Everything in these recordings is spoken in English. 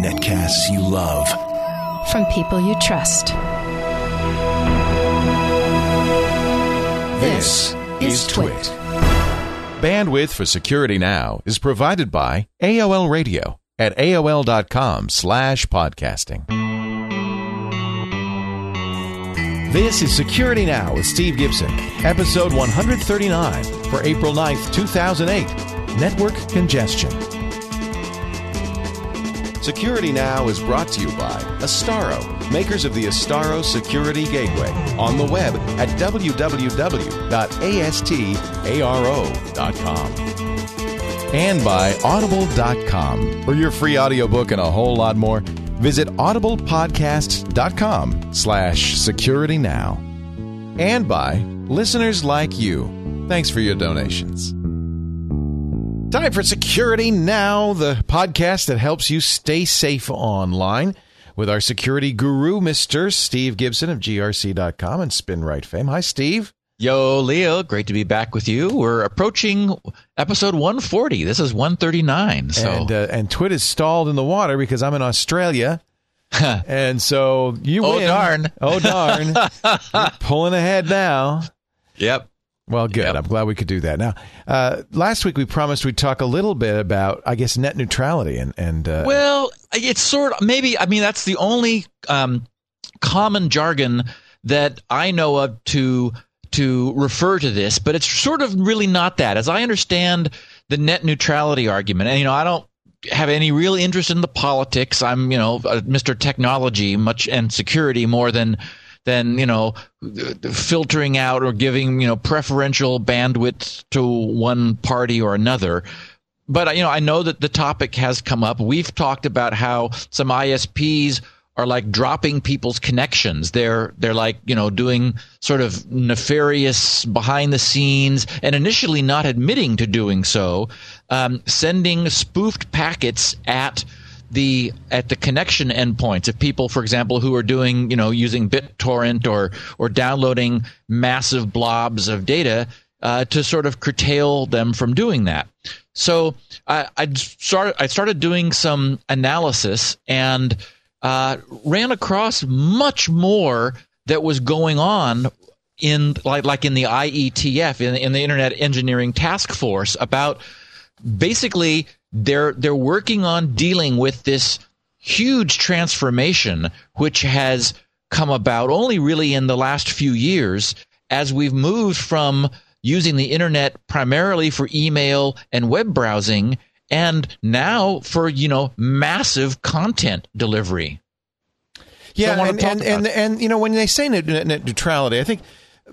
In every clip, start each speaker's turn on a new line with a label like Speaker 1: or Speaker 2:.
Speaker 1: Netcasts you love.
Speaker 2: From people you trust.
Speaker 1: This is Twit.
Speaker 3: Bandwidth for Security Now is provided by AOL Radio at AOL.com slash podcasting. This is Security Now with Steve Gibson, episode 139 for April 9th, 2008. Network congestion. Security Now is brought to you by Astaro, makers of the Astaro Security Gateway, on the web at www.astaro.com. And by Audible.com. For your free audiobook and a whole lot more, visit audiblepodcast.com slash security now. And by listeners like you. Thanks for your donations. Time for Security Now, the podcast that helps you stay safe online with our security guru, Mr. Steve Gibson of grc.com and SpinRite fame. Hi, Steve.
Speaker 4: Yo, Leo, great to be back with you. We're approaching episode 140. This is 139. So.
Speaker 3: And, uh, and Twit is stalled in the water because I'm in Australia. and so you
Speaker 4: oh,
Speaker 3: win.
Speaker 4: darn.
Speaker 3: Oh, darn. Pulling ahead now.
Speaker 4: Yep.
Speaker 3: Well, good.
Speaker 4: Yep.
Speaker 3: I'm glad we could do that. Now, uh, last week we promised we'd talk a little bit about, I guess, net neutrality and and uh,
Speaker 4: Well, it's sort of maybe. I mean, that's the only um, common jargon that I know of to to refer to this, but it's sort of really not that. As I understand the net neutrality argument, and you know, I don't have any real interest in the politics. I'm, you know, uh, Mr. Technology much and security more than than you know filtering out or giving you know preferential bandwidth to one party or another. But you know i know that the topic has come up. We've talked about how some isps are like dropping people's connections. They're they're like you know doing sort of nefarious behind the scenes and initially not admitting to doing so um, sending spoofed packets at the at the connection endpoints of people, for example, who are doing you know using BitTorrent or or downloading massive blobs of data uh, to sort of curtail them from doing that. So I, I started I started doing some analysis and uh, ran across much more that was going on in like like in the IETF in, in the Internet Engineering Task Force about basically they're they're working on dealing with this huge transformation which has come about only really in the last few years as we've moved from using the internet primarily for email and web browsing and now for you know massive content delivery.
Speaker 3: Yeah,
Speaker 4: So
Speaker 3: and and, and and you know when they say net, net, net neutrality, I think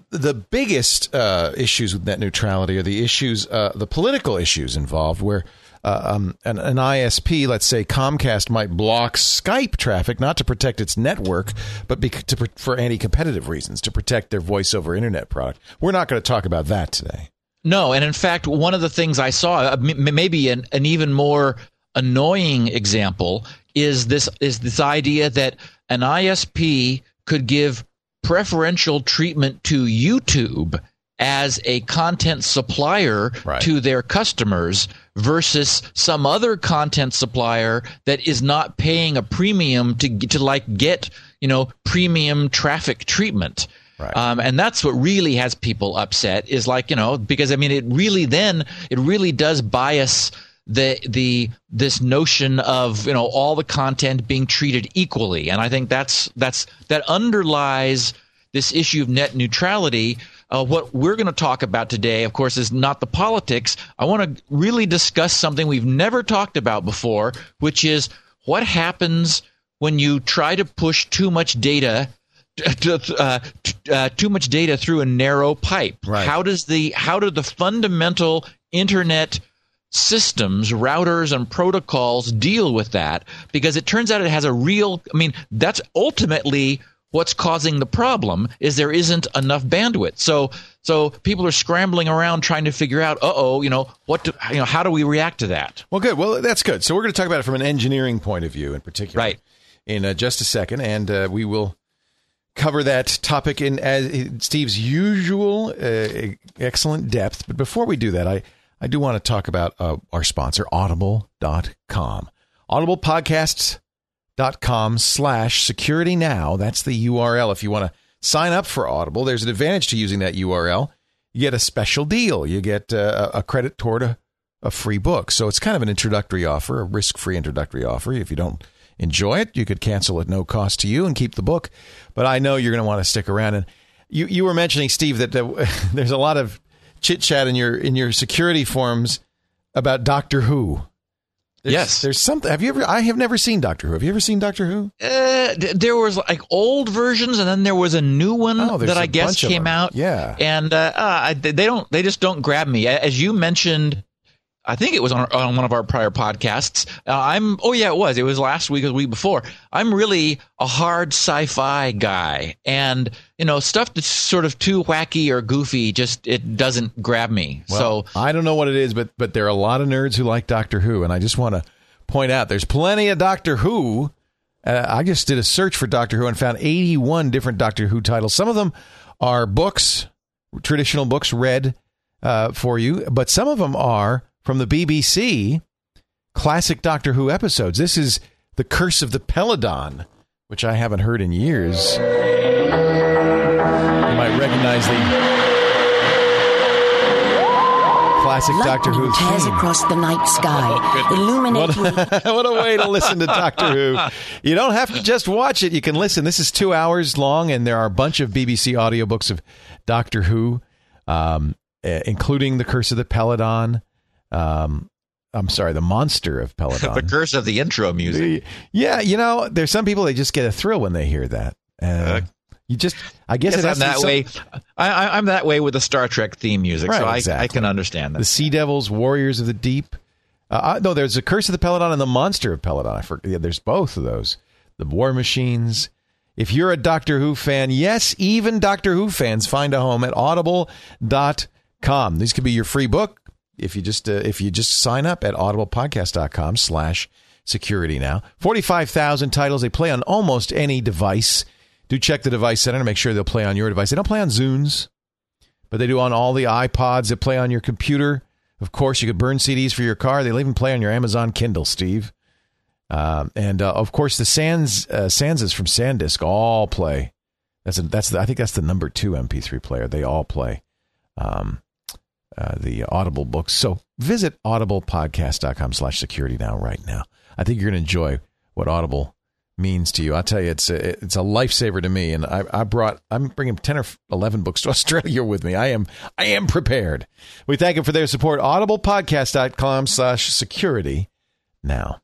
Speaker 3: the biggest uh, issues with net neutrality are the issues, uh, the political issues involved, where uh, um, an, an ISP, let's say Comcast, might block Skype traffic not to protect its network, but bec- to, for anti-competitive reasons to protect their voice over internet product. We're not going to talk about that today.
Speaker 4: No, and in fact, one of the things I saw, uh, maybe an, an even more annoying example, is this is this idea that an ISP could give preferential treatment to YouTube as a content supplier
Speaker 3: Right.
Speaker 4: to their customers versus some other content supplier that is not paying a premium to to like get you know premium traffic treatment.
Speaker 3: Right.
Speaker 4: Um, and that's what really has people upset is like you know because I mean it really then it really does bias the the this notion of you know all the content being treated equally and I think that's that's that underlies this issue of net neutrality. Uh, what we're going to talk about today, of course, is not the politics. I want to really discuss something we've never talked about before, which is what happens when you try to push too much data uh, t- uh, too much data through a narrow pipe.
Speaker 3: Right.
Speaker 4: How does the how do the fundamental internet systems, routers, and protocols deal with that? Because it turns out it has a real. I mean, that's ultimately what's causing the problem is there isn't enough bandwidth. So so people are scrambling around trying to figure out, uh oh, you know what? Do, you know how do we react to that?
Speaker 3: Well, good. Well, that's good. So we're going to talk about it from an engineering point of view, in particular,
Speaker 4: Right.
Speaker 3: In uh, just a second, and uh, we will cover that topic in as Steve's usual uh, excellent depth. But before we do that, I I do want to talk about uh, our sponsor, audible.com. Audiblepodcasts.com slash security now. That's the URL. If you want to sign up for Audible, there's an advantage to using that URL. You get a special deal. You get uh, a credit toward a, a free book. So it's kind of an introductory offer, a risk free introductory offer. If you don't enjoy it, you could cancel at no cost to you and keep the book. But I know you're going to want to stick around. And you, you were mentioning, Steve, that uh, there's a lot of chit chat in your in your security forums about Doctor Who. There's,
Speaker 4: yes,
Speaker 3: there's something. Have you ever? I have never seen Doctor Who. Have you ever seen Doctor Who?
Speaker 4: Uh, there was like old versions, and then there was a new one
Speaker 3: Oh,
Speaker 4: that I guess came out.
Speaker 3: Yeah.
Speaker 4: and uh, uh, I- they don't. They just don't grab me. As you mentioned, I think it was on, on one of our prior podcasts. Uh, I'm. Oh yeah, it was. It was last week or the week before. I'm really a hard sci-fi guy, and you know stuff that's sort of too wacky or goofy just it doesn't grab me.
Speaker 3: Well,
Speaker 4: so
Speaker 3: I don't know what it is, but but there are a lot of nerds who like Doctor Who, and I just want to point out there's plenty of Doctor Who. Uh, I just did a search for Doctor Who and found 81 different Doctor Who titles. Some of them are books, traditional books read uh, for you, but some of them are from the BBC classic Doctor Who episodes. This is The Curse of the Peladon, which I haven't heard in years. You might recognize the classic Doctor Who
Speaker 5: Lightning tears
Speaker 3: theme.
Speaker 5: across the night sky, illuminating
Speaker 3: What, what a way to listen to Doctor Who. You don't have to just watch it. You can listen. This is two hours long, and there are a bunch of BBC audiobooks of Doctor Who, um, eh, including The Curse of the Peladon. Um, I'm sorry, The Monster of Peladon.
Speaker 4: the curse of the intro music.
Speaker 3: yeah, you know, there's some people, they just get a thrill when they hear that. Uh, you just, I guess,
Speaker 4: Yes,
Speaker 3: it
Speaker 4: I'm
Speaker 3: has to be
Speaker 4: that
Speaker 3: some-
Speaker 4: way. I, I'm that way with the Star Trek theme music,
Speaker 3: Right,
Speaker 4: so I, I can understand that.
Speaker 3: The Sea Devils, Warriors of the Deep. Uh, no, there's the Curse of the Peladon and the Monster of Peladon. I forget. Yeah, there's both of those. The War Machines. If you're a Doctor Who fan, yes, even Doctor Who fans find a home at audible.com. These could be your free book if you just uh, if you just sign up at audiblepodcast.com slash security now. 45,000 titles. They play on almost any device. Do check the device center to make sure they'll play on your device. They don't play on Zunes but they do on all the iPods that play on your computer. Of course, you could burn CDs for your car. They'll even play on your Amazon Kindle, Steve. Um, and uh, of course, the Sans uh, Sansas from SanDisk all play. That's a, that's the, I think that's the number two MP3 player. They all play um, uh, the Audible books. So visit audiblepodcast.com slash security now right now. I think you're going to enjoy what Audible means to you. I'll tell you, it's a, it's a lifesaver to me. And I, I brought, I'm bringing 10 or 11 books to Australia with me. I am, I am prepared. We thank them for their support. Audiblepodcast.com slash security now.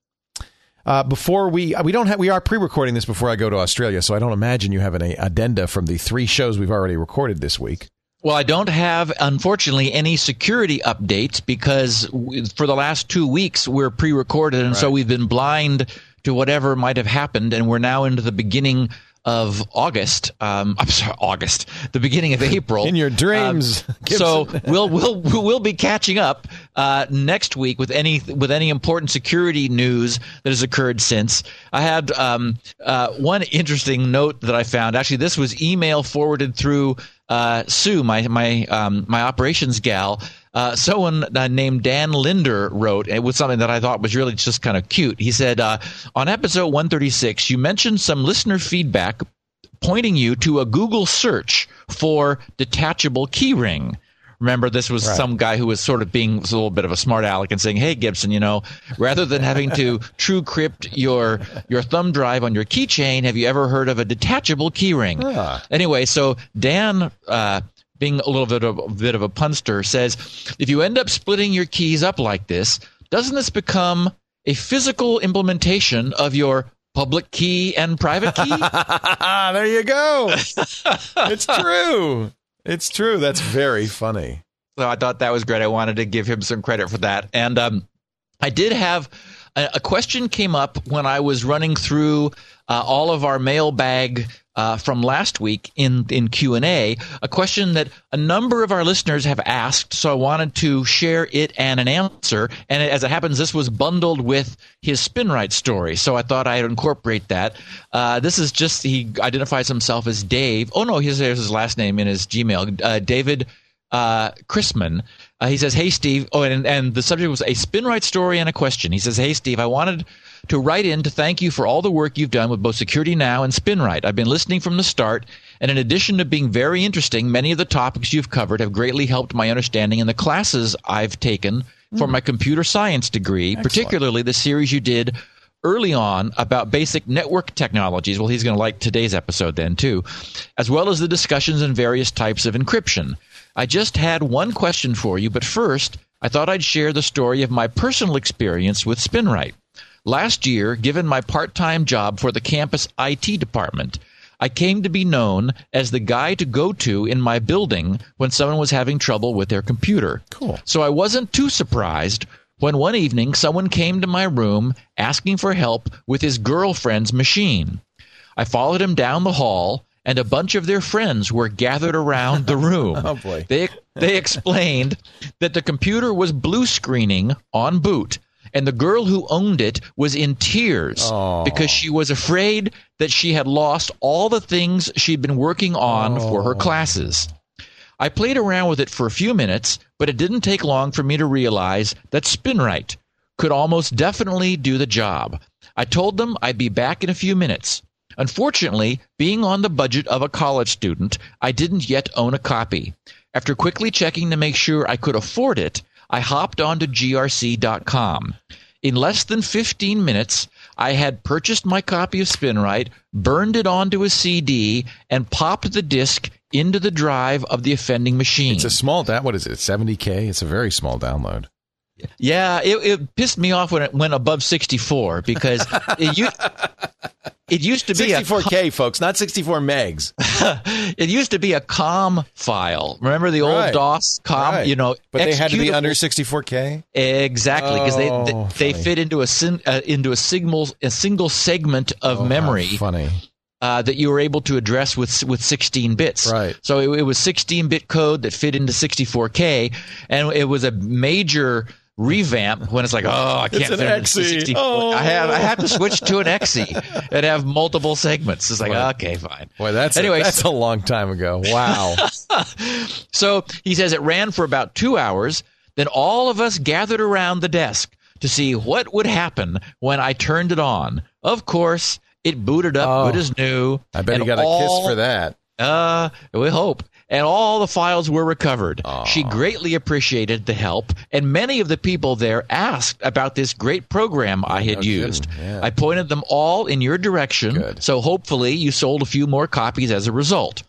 Speaker 3: Uh, before we, we don't have, we are pre-recording this before I go to Australia. So I don't imagine you have an addenda from the three shows we've already recorded this week.
Speaker 4: Well, I don't have, unfortunately, any security updates because for the last two weeks we're pre-recorded, and so we've been blind to whatever might have happened, and we're now into the beginning of August. Um, I'm sorry, August, the beginning of April.
Speaker 3: In your dreams,
Speaker 4: Um, so we'll we'll we'll be catching up uh, next week with any with any important security news that has occurred since. I had um, uh, one interesting note that I found. Actually, this was email forwarded through uh, Sue, my my um, my operations gal. Uh, someone uh, named Dan Linder wrote it was something that I thought was really just kind of cute. He said uh, on episode 136, you mentioned some listener feedback pointing you to a Google search for detachable keyring. Remember, this was some guy who was sort of being a little bit of a smart aleck and saying, "Hey, Gibson, you know, rather than having to true crypt your your thumb drive on your keychain, have you ever heard of a detachable keyring?" Anyway, so Dan, uh, being a little bit of a bit of a punster, says, "If you end up splitting your keys up like this, doesn't this become a physical implementation of your public key and private key?"
Speaker 3: There you go. it's true. It's true. That's very funny.
Speaker 4: So I thought that was great. I wanted to give him some credit for that. And um, I did have a, a question came up when I was running through uh, all of our mailbag uh, from last week in in Q and A. A question that a number of our listeners have asked, so I wanted to share it and an answer. And as it happens, this was bundled with his Spinrite story, so I thought I'd incorporate that. Uh, this is just he identifies himself as Dave. Oh no, here's, his last name in his Gmail. Uh, David uh, Chrisman. Uh, he says, "Hey Steve." Oh, and and the subject was a Spinrite story and a question. He says, "Hey Steve, I wanted to write in to thank you for all the work you've done with both Security Now and Spinrite. I've been listening from the start, and in addition to being very interesting, many of the topics you've covered have greatly helped my understanding in the classes I've taken for my mm. computer science degree, particularly the series you did." Early on about basic network technologies. Well, he's going to like today's episode then, too, as well as the discussions in various types of encryption. I just had one question for you, but first, I thought I'd share the story of my personal experience with Spinrite. Last year, given my part time job for the campus IT department, I came to be known as the guy to go to in my building when someone was having trouble with their computer.
Speaker 3: Cool.
Speaker 4: So I wasn't too surprised when one evening someone came to my room asking for help with his girlfriend's machine. I followed him down the hall and a bunch of their friends were gathered around the room.
Speaker 3: Oh, boy.
Speaker 4: They they explained that the computer was blue screening on boot and the girl who owned it was in tears
Speaker 3: Oh.
Speaker 4: because she was afraid that she had lost all the things she'd been working on for
Speaker 3: Oh.
Speaker 4: her classes. I played around with it for a few minutes, but it didn't take long for me to realize that Spinrite could almost definitely do the job. I told them I'd be back in a few minutes. Unfortunately, being on the budget of a college student, I didn't yet own a copy. After quickly checking to make sure I could afford it, I hopped onto grc.com. In less than 15 minutes, I had purchased my copy of Spinrite, burned it onto a CD, and popped the disc into the drive of the offending machine.
Speaker 3: It's a small that What is it? 70k. It's a very small download.
Speaker 4: Yeah, it, it pissed me off when it went above 64 because it, u- it used to be
Speaker 3: 64k, folks, not 64 megs.
Speaker 4: it used to be a COM file. Remember the old
Speaker 3: Right.
Speaker 4: DOS COM?
Speaker 3: Right.
Speaker 4: You know,
Speaker 3: but they had to be under 64k.
Speaker 4: exactly because they
Speaker 3: Oh,
Speaker 4: they, they
Speaker 3: funny.
Speaker 4: fit into a sin, uh, into a single a single segment of
Speaker 3: Oh,
Speaker 4: memory
Speaker 3: Funny.
Speaker 4: uh, that you were able to address with with 16 bits.
Speaker 3: Right.
Speaker 4: So it, it was 16 bit code that fit into 64k, and it was a major revamp when it's like, oh, I can't
Speaker 3: an
Speaker 4: fit. 64.
Speaker 3: Oh.
Speaker 4: I have I have to switch to an EXE and have multiple segments. It's like, okay, fine.
Speaker 3: Boy, that's
Speaker 4: Anyway,
Speaker 3: a, that's a long time ago. Wow.
Speaker 4: So he says it ran for about two hours. Then all of us gathered around the desk to see what would happen when I turned it on. Of course, it booted up
Speaker 3: Oh.
Speaker 4: good as new.
Speaker 3: I bet he got a kiss for that.
Speaker 4: Uh, we hope. And all the files were recovered.
Speaker 3: Aw.
Speaker 4: She greatly appreciated the help, and many of the people there asked about this great program I had
Speaker 3: no
Speaker 4: used.
Speaker 3: Yeah.
Speaker 4: I pointed them all in your direction,
Speaker 3: Good.
Speaker 4: so hopefully you sold a few more copies as a result.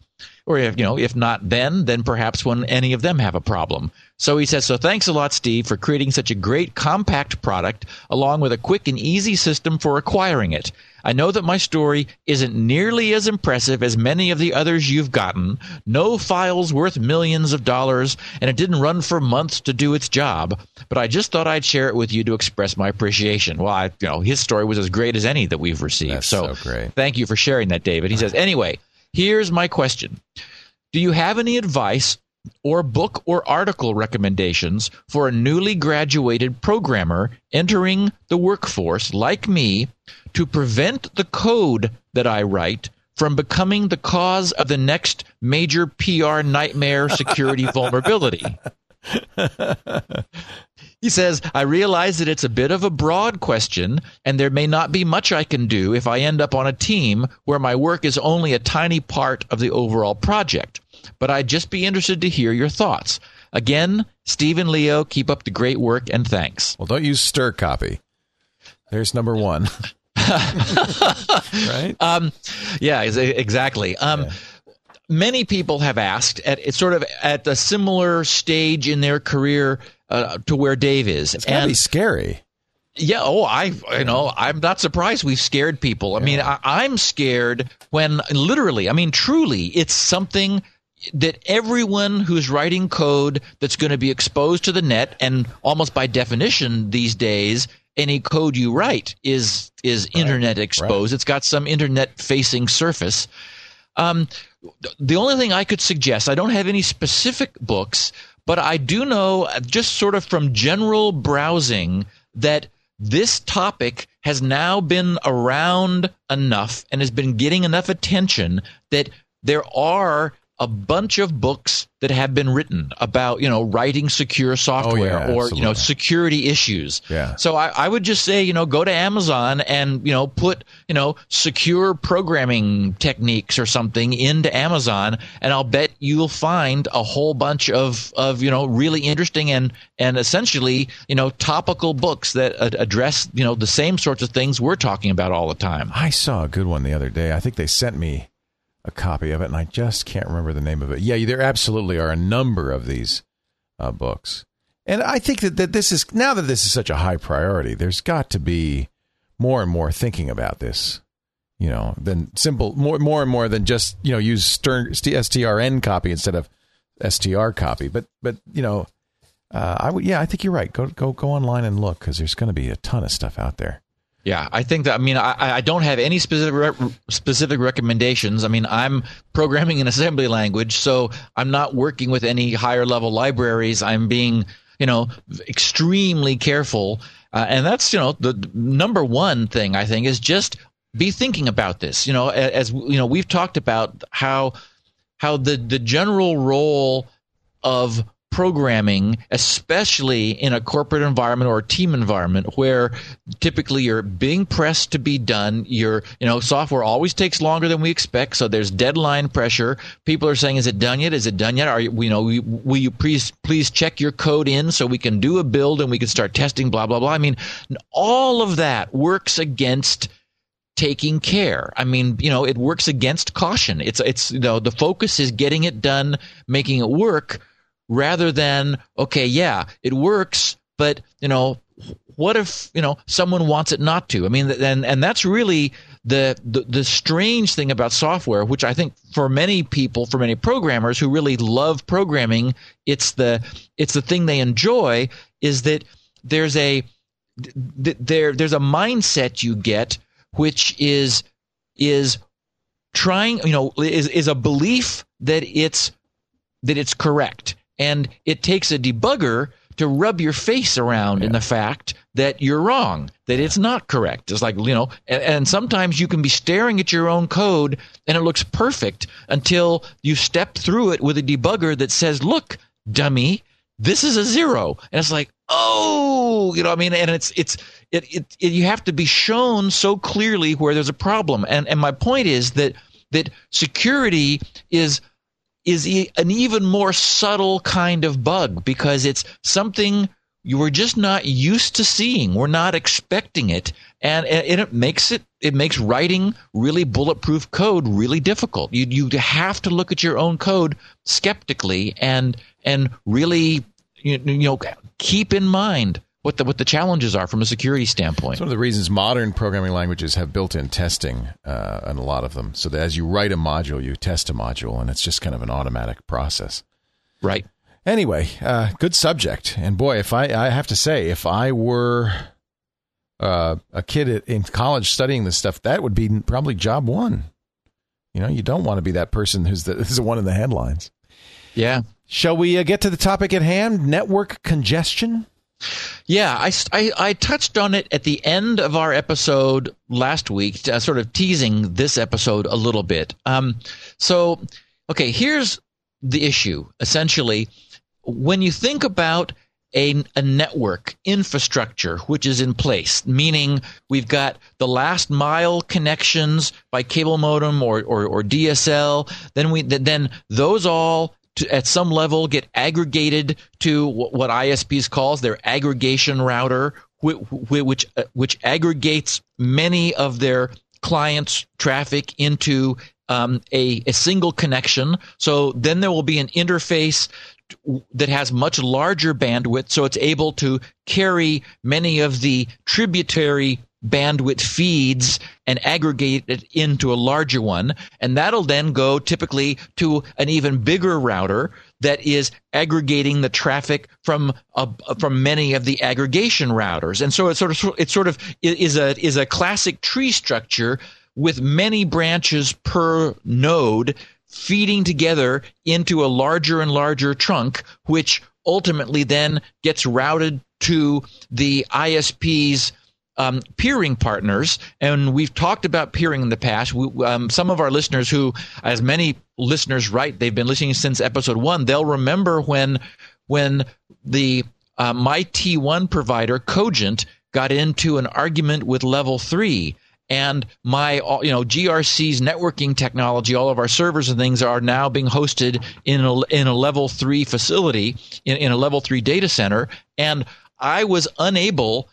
Speaker 4: Or if you know, if not then, then perhaps when any of them have a problem. So he says, so thanks a lot, Steve, for creating such a great compact product along with a quick and easy system for acquiring it. I know that my story isn't nearly as impressive as many of the others you've gotten. No files worth millions of dollars, and it didn't run for months to do its job. But I just thought I'd share it with you to express my appreciation. Well, I, you know, his story was as great as any that we've received.
Speaker 3: That's so great.
Speaker 4: Thank you for sharing that, David. He says, anyway, here's my question. Do you have any advice or book or article recommendations for a newly graduated programmer entering the workforce like me to prevent the code that I write from becoming the cause of the next major PR nightmare security vulnerability? He says, I realize that it's a bit of a broad question, and there may not be much I can do if I end up on a team where my work is only a tiny part of the overall project. But I'd just be interested to hear your thoughts. Again, Steve and Leo, keep up the great work and thanks.
Speaker 3: Well, don't use strcpy. There's number one. right?
Speaker 4: Um, yeah, exactly. Um, Many people have asked at it's sort of at a similar stage in their career uh, to where Dave is,
Speaker 3: It's gotta be scary.
Speaker 4: Yeah. Oh, I, you know, I'm not surprised we've scared people. I mean, I, I'm scared when literally, I mean, truly, it's something that everyone who's writing code that's going to be exposed to the net and almost by definition these days, any code you write is, is internet exposed. It's got some internet facing surface. Um, the only thing I could suggest, I don't have any specific books, but I do know uh, just sort of from general browsing that this topic has now been around enough and has been getting enough attention that there are a bunch of books that have been written about you know writing secure software
Speaker 3: Oh, yeah,
Speaker 4: or you know security issues.
Speaker 3: Yeah.
Speaker 4: So I, I would just say you know go to Amazon and you know put you know secure programming techniques or something into Amazon, and I'll bet you'll find a whole bunch of of you know really interesting and and essentially you know topical books that ad- address you know the same sorts of things we're talking about all the time.
Speaker 3: I saw a good one the other day. I think they sent me a copy of it, and I just can't remember the name of it. Yeah, there absolutely are a number of these uh, books, and I think that, that this is now that this is such a high priority. There's got to be more and more thinking about this. You know, than simple more more and more than just you know use stern, strncpy instead of strcpy. But but you know, uh, I would yeah, I think you're right. Go go go online and look because there's going to be a ton of stuff out there.
Speaker 4: Yeah, I think that. I mean, I, I don't have any specific re- specific recommendations. I mean, I'm programming in assembly language, so I'm not working with any higher level libraries. I'm being, you know, extremely careful, uh, and that's you know the number one thing I think is just be thinking about this. You know, as you know, we've talked about how how the the general role of programming, especially in a corporate environment or a team environment where typically you're being pressed to be done. Your, you know, software always takes longer than we expect. So there's deadline pressure. People are saying, is it done yet? Is it done yet? Are you, you know, will you please, please check your code in so we can do a build and we can start testing, blah, blah, blah. I mean, all of that works against taking care. I mean, you know, it works against caution. It's it's you know, the focus is getting it done, making it work rather than okay, yeah, it works, but you know, what if, you know, someone wants it not to? I mean, and and that's really the, the the strange thing about software, which I think for many people, for many programmers who really love programming, it's the it's the thing they enjoy is that there's a th- there there's a mindset you get which is is trying you know is is a belief that it's that it's correct and it takes a debugger to rub your face around in the fact that you're wrong that it's not correct. It's like you know and, and sometimes you can be staring at your own code and it looks perfect until you step through it with a debugger that says look dummy this is a zero. And it's like oh you know what i mean? And it's it's it, it, it you have to be shown so clearly where there's a problem. And and my point is that that security is is an even more subtle kind of bug because it's something you were just not used to seeing. We're not expecting it, and, and it makes it it makes writing really bulletproof code really difficult. You you have to look at your own code skeptically and and really you, you know keep in mind what the what the challenges are from a security standpoint.
Speaker 3: It's one of the reasons modern programming languages have built-in testing, uh, and a lot of them, so that as you write a module, you test a module, and it's just kind of an automatic process.
Speaker 4: Right.
Speaker 3: Anyway, uh, good subject, and boy, if I I have to say, if I were uh, a kid at, in college studying this stuff, that would be probably job one. You know, you don't want to be that person who's the, who's the one in the headlines.
Speaker 4: Yeah.
Speaker 3: Shall we uh, get to the topic at hand? Network congestion.
Speaker 4: Yeah, I, I, I touched on it at the end of our episode last week, uh, sort of teasing this episode a little bit. Um, so, okay, here's the issue. Essentially, when you think about a, a network infrastructure which is in place, meaning we've got the last mile connections by cable modem or, or, or DSL, then we then those all to, at some level get aggregated to what ISPs calls their aggregation router, which which, uh, which aggregates many of their clients' traffic into um, a, a single connection. So then there will be an interface that has much larger bandwidth, so it's able to carry many of the tributary bandwidth feeds and aggregate it into a larger one. And that'll then go typically to an even bigger router that is aggregating the traffic from uh, from many of the aggregation routers. And so it's sort of it sort of is a is a classic tree structure with many branches per node feeding together into a larger and larger trunk, which ultimately then gets routed to the ISP's um, peering partners, and we've talked about peering in the past. We, um, some of our listeners, who, as many listeners write, they've been listening since episode one. They'll remember when when the uh, my T1 provider Cogent got into an argument with Level Three, and my you know GRC's networking technology, all of our servers and things are now being hosted in a in a Level Three facility in, in a Level Three data center, and I was unable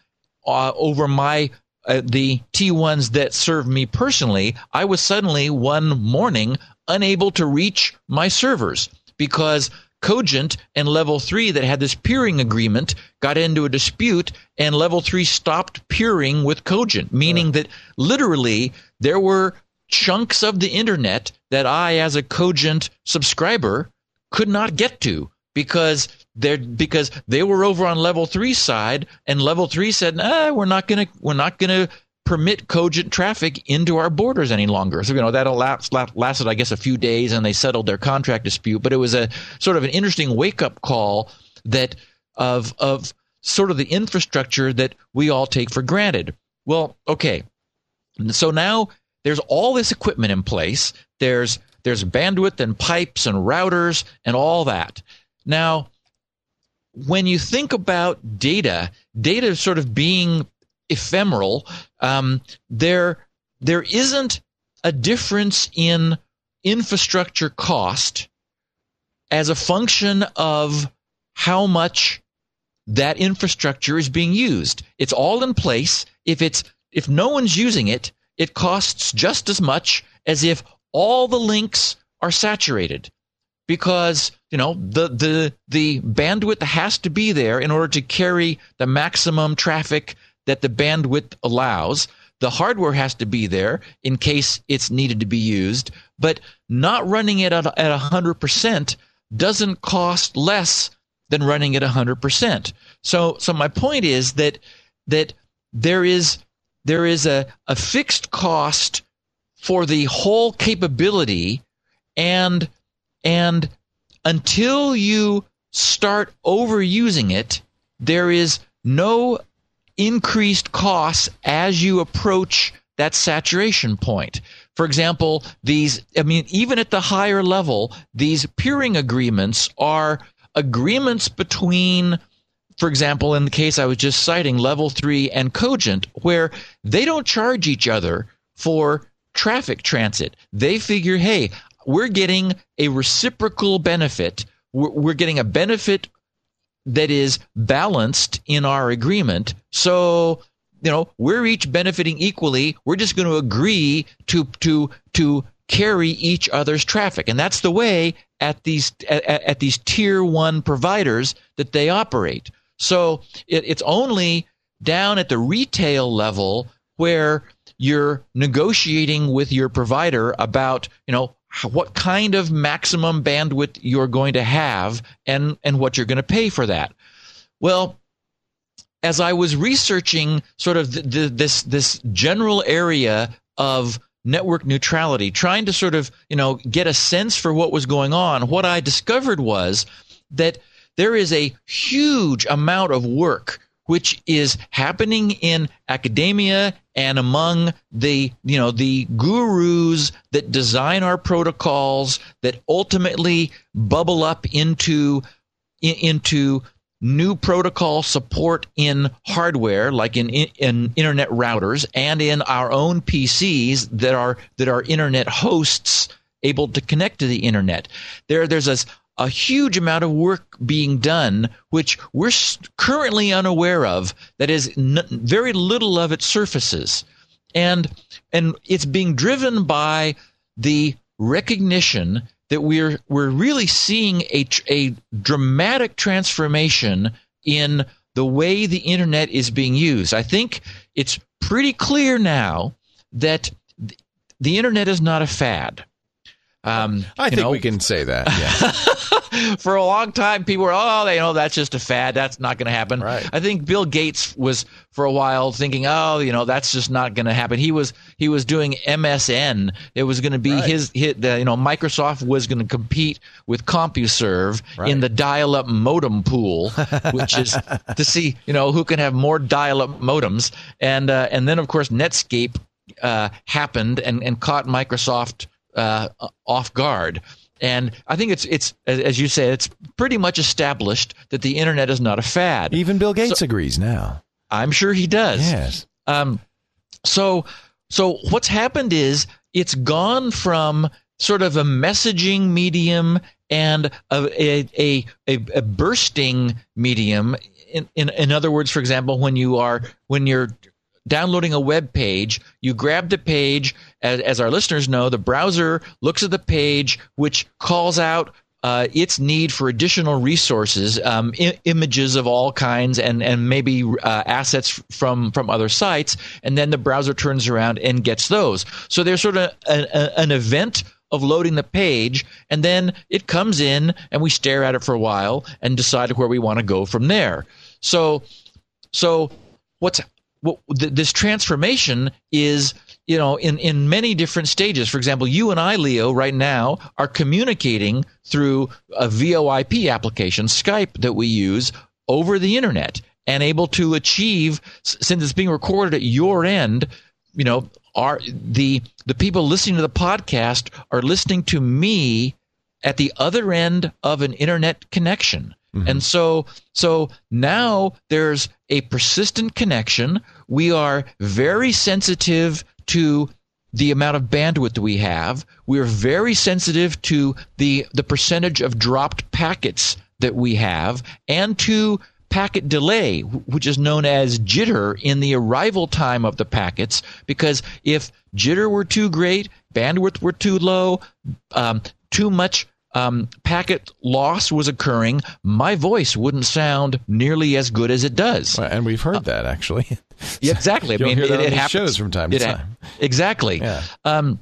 Speaker 4: uh, over my uh, the T1s that serve me personally, I was suddenly one morning unable to reach my servers because Cogent and Level 3 that had this peering agreement got into a dispute and Level 3 stopped peering with Cogent, meaning that literally there were chunks of the internet that I, as a Cogent subscriber, could not get to because they're because they were over on level three side, and level three said, "Nah, we're not gonna we're not gonna permit cogent traffic into our borders any longer." So you know that last, lasted, I guess, a few days, and they settled their contract dispute. But it was a sort of an interesting wake up call that of of sort of the infrastructure that we all take for granted. Well, okay, so now there's all this equipment in place. There's there's bandwidth and pipes and routers and all that. Now, when you think about data, data sort of being ephemeral, um, there there isn't a difference in infrastructure cost as a function of how much that infrastructure is being used. It's all in place. If it's if no one's using it, it costs just as much as if all the links are saturated because you know the the the bandwidth has to be there in order to carry the maximum traffic that the bandwidth allows. The hardware has to be there in case it's needed to be used but not running it at, at 100% doesn't cost less than running at 100% so so my point is that that there is there is a, a fixed cost for the whole capability and and until you start overusing it, there is no increased costs as you approach that saturation point. For example, these, I mean, even at the higher level, these peering agreements are agreements between, for example, in the case I was just citing, level three and Cogent, where they don't charge each other for traffic transit. They figure, hey, we're getting a reciprocal benefit. We're, we're getting a benefit that is balanced in our agreement. So, you know, we're each benefiting equally. We're just going to agree to to to carry each other's traffic, and that's the way at these at, at these tier one providers that they operate. So it, it's only down at the retail level where you're negotiating with your provider about you know what kind of maximum bandwidth you're going to have and, and what you're going to pay for that. Well, as I was researching sort of the, the, this this general area of network neutrality, trying to sort of you know get a sense for what was going on, what I discovered was that there is a huge amount of work which is happening in academia and among the you know the gurus that design our protocols that ultimately bubble up into into new protocol support in hardware like in, in internet routers and in our own PCs that are that are internet hosts able to connect to the internet. There there's a a huge amount of work being done, which we're currently unaware of, that is n- very little of it surfaces. And, and it's being driven by the recognition that we're, we're really seeing a, a dramatic transformation in the way the internet is being used. I think it's pretty clear now that the internet is not a fad. Um,
Speaker 3: I think
Speaker 4: know,
Speaker 3: we can say that. Yeah.
Speaker 4: for a long time, people were, oh, they know that's just a fad. That's not going to happen.
Speaker 3: Right.
Speaker 4: I think Bill Gates was for a while thinking, oh, you know, that's just not going to happen. He was he was doing MSN. It was going to be
Speaker 3: Right.
Speaker 4: his hit. The, you know, Microsoft was going to compete with CompuServe
Speaker 3: Right.
Speaker 4: in the dial-up modem pool, which is to see, you know, who can have more dial-up modems. And uh, and then of course Netscape uh, happened and and caught Microsoft uh, off guard. And I think it's it's as as you say, it's pretty much established that the internet is not a fad.
Speaker 3: Even Bill Gates agrees now.
Speaker 4: I'm sure he does.
Speaker 3: Yes.
Speaker 4: Um, so so what's happened is it's gone from sort of a messaging medium and a a a, a, a bursting medium. In, in in other words, for example, when you are when you're downloading a web page, you grab the page. As, as our listeners know, the browser looks at the page, which calls out uh, its need for additional resources, um, I- images of all kinds, and and maybe uh, assets from from other sites, and then the browser turns around and gets those. So there's sort of a, a, an event of loading the page, and then it comes in, and we stare at it for a while and decide where we want to go from there. So so what's what th- this transformation is you know in in many different stages for example you and i leo right now are communicating through a voip application skype that we use over the internet and able to achieve since it's being recorded at your end you know are the the people listening to the podcast are listening to me at the other end of an internet connection. Mm-hmm. And so so now there's a persistent connection. We are very sensitive to the amount of bandwidth we have. We're very sensitive to the the percentage of dropped packets that we have and to packet delay, which is known as jitter in the arrival time of the packets. Because if jitter were too great, bandwidth were too low, um, too much um, packet loss was occurring, my voice wouldn't sound nearly as good as it does.
Speaker 3: Well, And we've heard that actually.
Speaker 4: Yeah, exactly. I mean, it, it happens
Speaker 3: shows from time to
Speaker 4: it
Speaker 3: time.
Speaker 4: Exactly.
Speaker 3: Yeah.
Speaker 4: Um,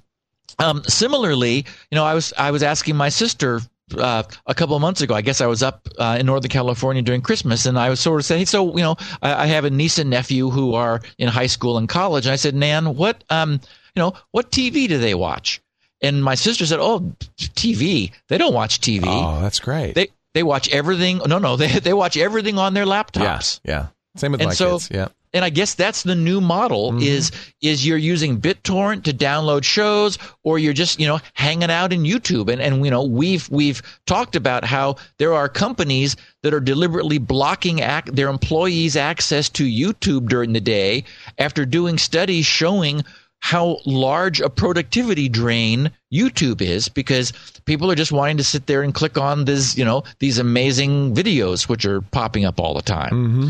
Speaker 4: um, similarly, you know, I was I was asking my sister uh, a couple of months ago. I guess I was up uh, in Northern California during Christmas, and I was sort of saying, "So, you know, I, I have a niece and nephew who are in high school and college." And I said, "Nan, what um, you know, what TV do they watch?" And my sister said, "Oh, TV. They don't watch TV.
Speaker 3: Oh, that's great.
Speaker 4: They they watch everything. No, no, they they watch everything on their
Speaker 3: yeah.
Speaker 4: laptops."
Speaker 3: Yeah. Same with
Speaker 4: And
Speaker 3: my
Speaker 4: so-
Speaker 3: kids. Yeah.
Speaker 4: and I guess that's the new model
Speaker 3: Mm-hmm.
Speaker 4: is is you're using BitTorrent to download shows or you're just, you know, hanging out in YouTube. And and you know, we've we've talked about how there are companies that are deliberately blocking ac- their employees access to YouTube during the day after doing studies showing how large a productivity drain YouTube is because people are just wanting to sit there and click on this, you know, these amazing videos which are popping up all the time.
Speaker 3: Mm-hmm.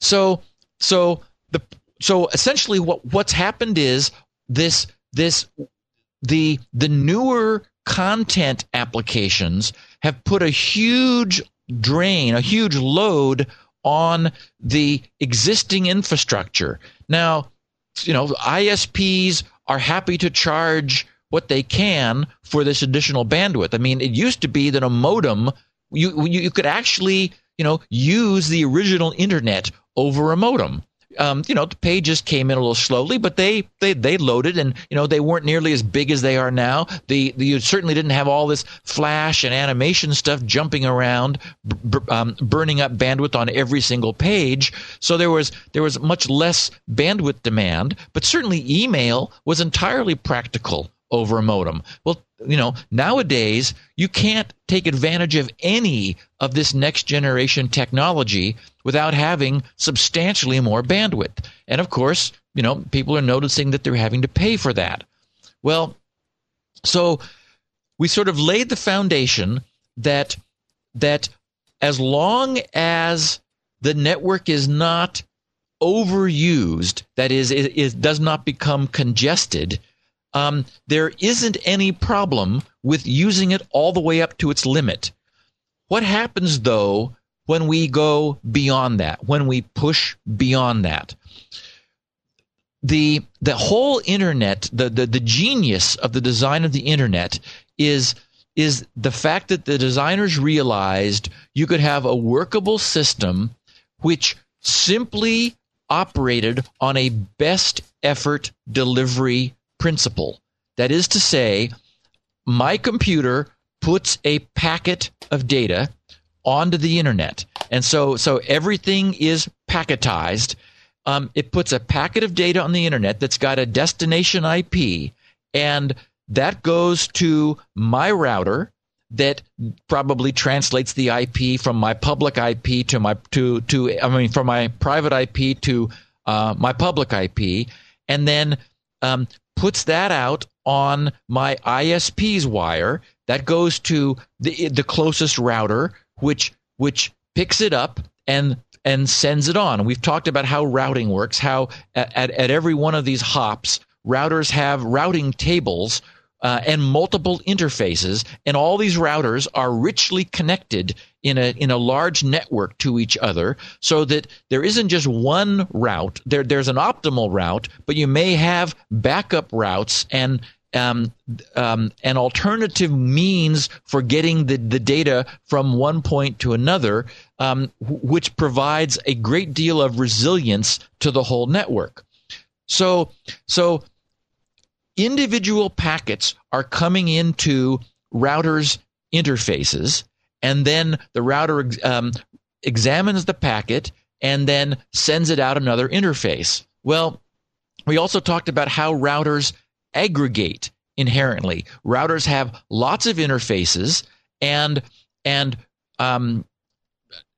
Speaker 4: So so the so essentially what what's happened is this this the the newer content applications have put a huge drain, a huge load on the existing infrastructure. Now, you know, ISPs are happy to charge what they can for this additional bandwidth. I mean, it used to be that a modem you you, you could actually you know use the original internet over a modem. Um, you know, the pages came in a little slowly, but they, they they loaded, and you know they weren't nearly as big as they are now. The, the you certainly didn't have all this flash and animation stuff jumping around, b- um, burning up bandwidth on every single page. So there was there was much less bandwidth demand, but certainly email was entirely practical over a modem. Well, you know, nowadays you can't take advantage of any of this next generation technology without having substantially more bandwidth. And of course, you know, people are noticing that they're having to pay for that. Well, so we sort of laid the foundation that that as long as the network is not overused, that is, it, it does not become congested, um, there isn't any problem with using it all the way up to its limit. What happens though when we go beyond that, when we push beyond that? the the whole internet, the, the the genius of the design of the internet is is the fact that the designers realized you could have a workable system which simply operated on a best effort delivery principle. That is to say, my computer puts a packet of data onto the internet. And so, so everything is packetized. Um, it puts a packet of data on the internet that's got a destination IP, and that goes to my router that probably translates the IP from my public IP to my to to I mean from my private IP to uh, my public IP, and then um, puts that out on my ISP's wire. That goes to the the closest router, which which picks it up and and sends it on. We've talked about how routing works. How at, at, at every one of these hops, routers have routing tables uh, and multiple interfaces, and all these routers are richly connected in a in a large network to each other, so that there isn't just one route. There there's an optimal route, but you may have backup routes and um, um, an alternative means for getting the, the data from one point to another, um, which provides a great deal of resilience to the whole network. So, so individual packets are coming into routers interfaces, and then the router um, examines the packet and then sends it out another interface. Well, we also talked about how routers aggregate inherently. Routers have lots of interfaces and and um,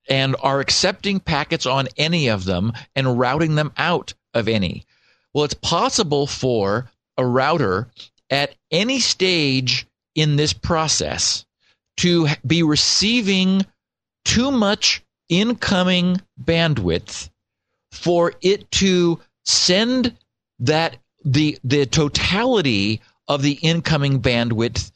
Speaker 4: and are accepting packets on any of them and routing them out of any. Well, it's possible for a router at any stage in this process to be receiving too much incoming bandwidth for it to send that the the totality of the incoming bandwidth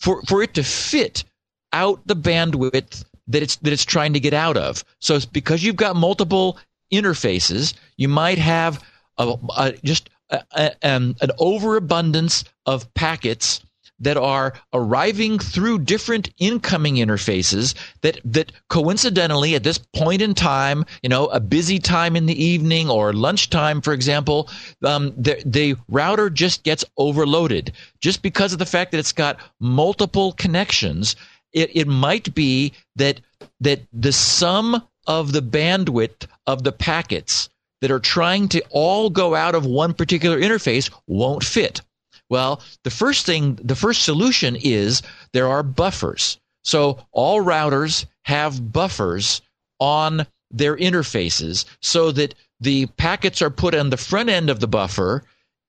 Speaker 4: for for it to fit out the bandwidth that it's that it's trying to get out of. So because you've got multiple interfaces, you might have a, a, just a, an overabundance of packets that are arriving through different incoming interfaces that that coincidentally at this point in time you know a busy time in the evening or lunchtime for example um, the, the router just gets overloaded. Just because of the fact that it's got multiple connections it, it might be that that the sum of the bandwidth of the packets that are trying to all go out of one particular interface won't fit well, the first thing, the first solution is there are buffers. So all routers have buffers on their interfaces so that the packets are put on the front end of the buffer,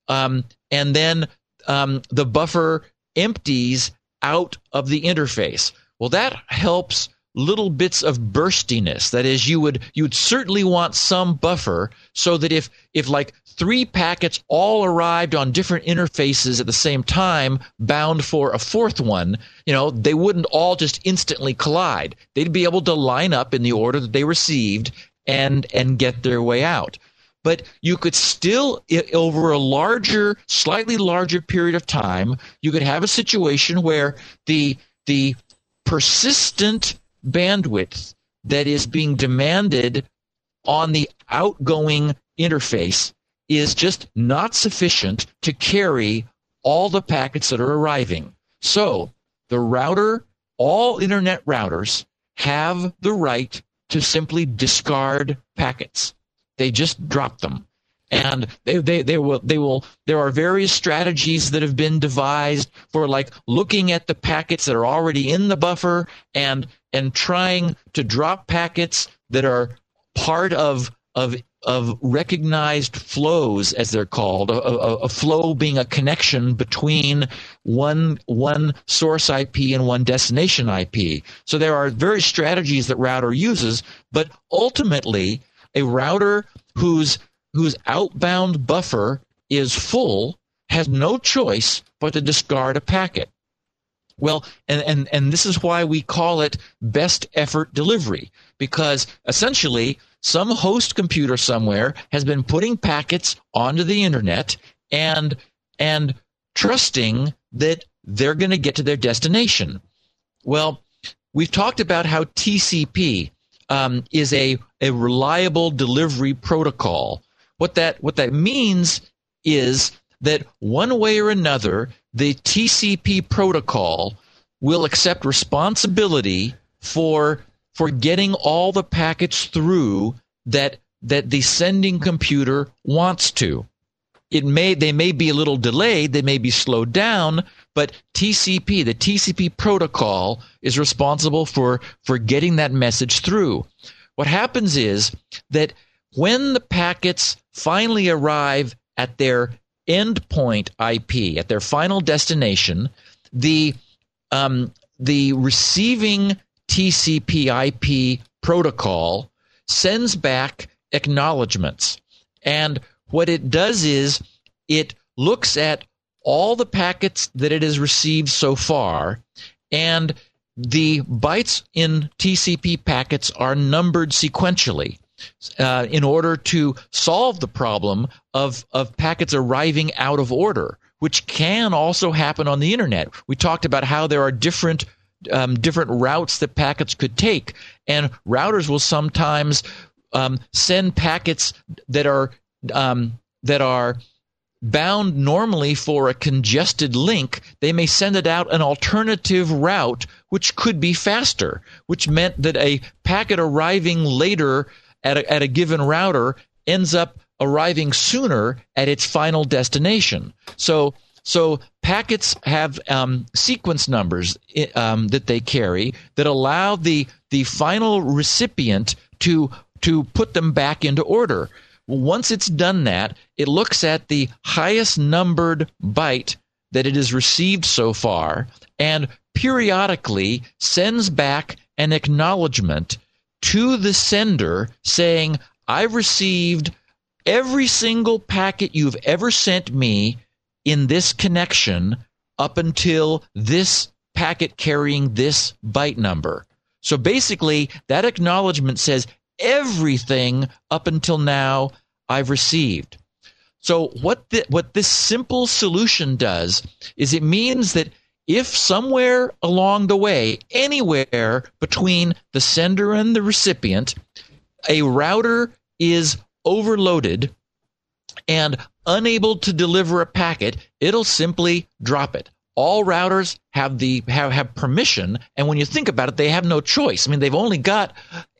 Speaker 4: um, and then um, the buffer empties out of the interface. Well, that helps little bits of burstiness. That is, you would you would certainly want some buffer so that if if like three packets all arrived on different interfaces at the same time, bound for a fourth one, you know, they wouldn't all just instantly collide. They'd be able to line up in the order that they received and and get their way out. But you could still, over a larger, slightly larger period of time, you could have a situation where the the persistent bandwidth that is being demanded on the outgoing interface is just not sufficient to carry all the packets that are arriving. So the router, all internet routers have the right to simply discard packets. They just drop them. And they, they, they will, they will, there are various strategies that have been devised for like looking at the packets that are already in the buffer and and trying to drop packets that are part of of of recognized flows, as they're called, a, a, a, flow being a connection between one one source IP and one destination IP. So there are various strategies that router uses, but ultimately, a router whose whose outbound buffer is full has no choice but to discard a packet. Well, and, and, and this is why we call it best effort delivery, because essentially some host computer somewhere has been putting packets onto the internet and and trusting that they're going to get to their destination. Well, we've talked about how TCP um, is a, a reliable delivery protocol. What that what that means is that one way or another, the TCP protocol will accept responsibility for for getting all the packets through that that the sending computer wants to. It may they may be a little delayed, they may be slowed down, but TCP, the TCP protocol is responsible for for getting that message through. What happens is that when the packets finally arrive at their endpoint IP, at their final destination, the um, the receiving TCP IP protocol sends back acknowledgments. And what it does is it looks at all the packets that it has received so far, and the bytes in TCP packets are numbered sequentially. Uh, in order to solve the problem of, of packets arriving out of order, which can also happen on the internet. We talked about how there are different um, different routes that packets could take, and routers will sometimes um, send packets that are um, that are bound normally for a congested link, they may send it out an alternative route, which could be faster, which meant that a packet arriving later at a, at a given router ends up arriving sooner at its final destination. So, so packets have um, sequence numbers um, that they carry that allow the the final recipient to to put them back into order. Once it's done that, it looks at the highest numbered byte that it has received so far and periodically sends back an acknowledgement to the sender saying, I've received every single packet you've ever sent me in this connection up until this packet carrying this byte number. So basically, that acknowledgement says everything up until now I've received. So what the, what this simple solution does is it means that if somewhere along the way, anywhere between the sender and the recipient, a router is overloaded and unable to deliver a packet, it'll simply drop it. All routers have the have, have permission and when you think about it they have no choice. I mean they've only got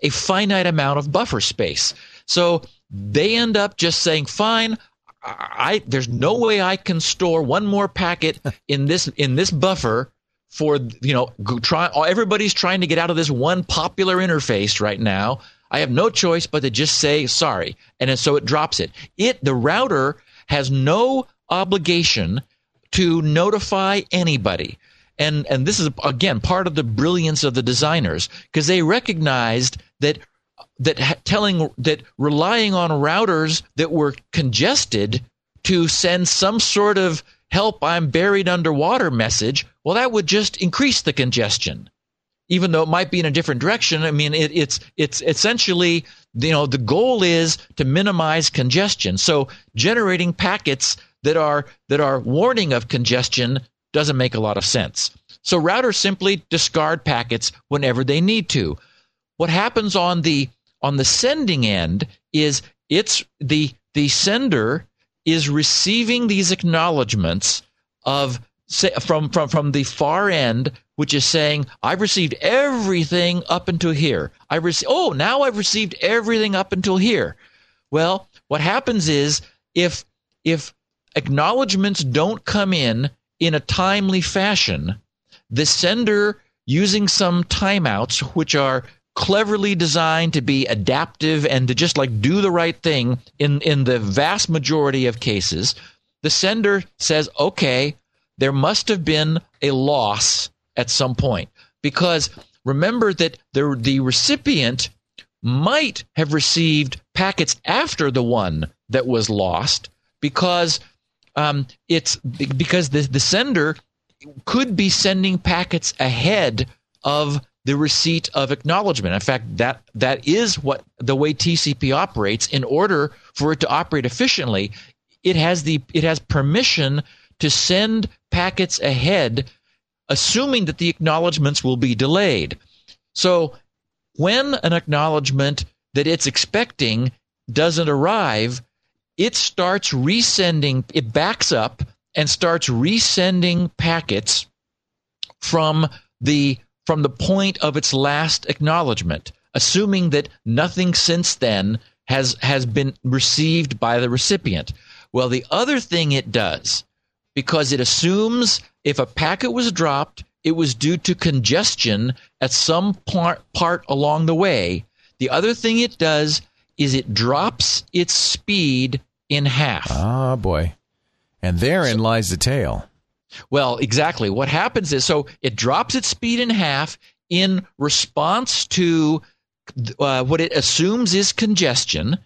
Speaker 4: a finite amount of buffer space. So they end up just saying fine I there's no way I can store one more packet in this in this buffer for you know try everybody's trying to get out of this one popular interface right now. I have no choice but to just say sorry, and so it drops it. It the router has no obligation to notify anybody. And, and this is, again, part of the brilliance of the designers because they recognized that that telling that relying on routers that were congested to send some sort of help i'm buried underwater message well that would just increase the congestion even though it might be in a different direction i mean it, it's it's essentially you know the goal is to minimize congestion so generating packets that are that are warning of congestion doesn't make a lot of sense. So routers simply discard packets whenever they need to. What happens on the on the sending end is it's the the sender is receiving these acknowledgments of from from from the far end which is saying I've received everything up until here. I received oh now I've received everything up until here. Well, what happens is if if acknowledgments don't come in in a timely fashion, the sender using some timeouts, which are cleverly designed to be adaptive and to just like do the right thing in, in the vast majority of cases, the sender says, okay, there must have been a loss at some point. Because remember that the, the recipient might have received packets after the one that was lost because um, it's because the, the sender could be sending packets ahead of the receipt of acknowledgement. In fact, that that is what the way TCP operates. In order for it to operate efficiently, it has the it has permission to send packets ahead, assuming that the acknowledgments will be delayed. So when an acknowledgement that it's expecting doesn't arrive, it starts resending, it backs up and starts resending packets from the from the point of its last acknowledgement, assuming that nothing since then has has been received by the recipient. Well, the other thing it does, because it assumes if a packet was dropped, it was due to congestion at some part, part along the way. The other thing it does is it drops its speed in half.
Speaker 3: Ah, boy. And therein so, lies the tale.
Speaker 4: Well, exactly. What happens is so it drops its speed in half in response to uh, what it assumes is congestion,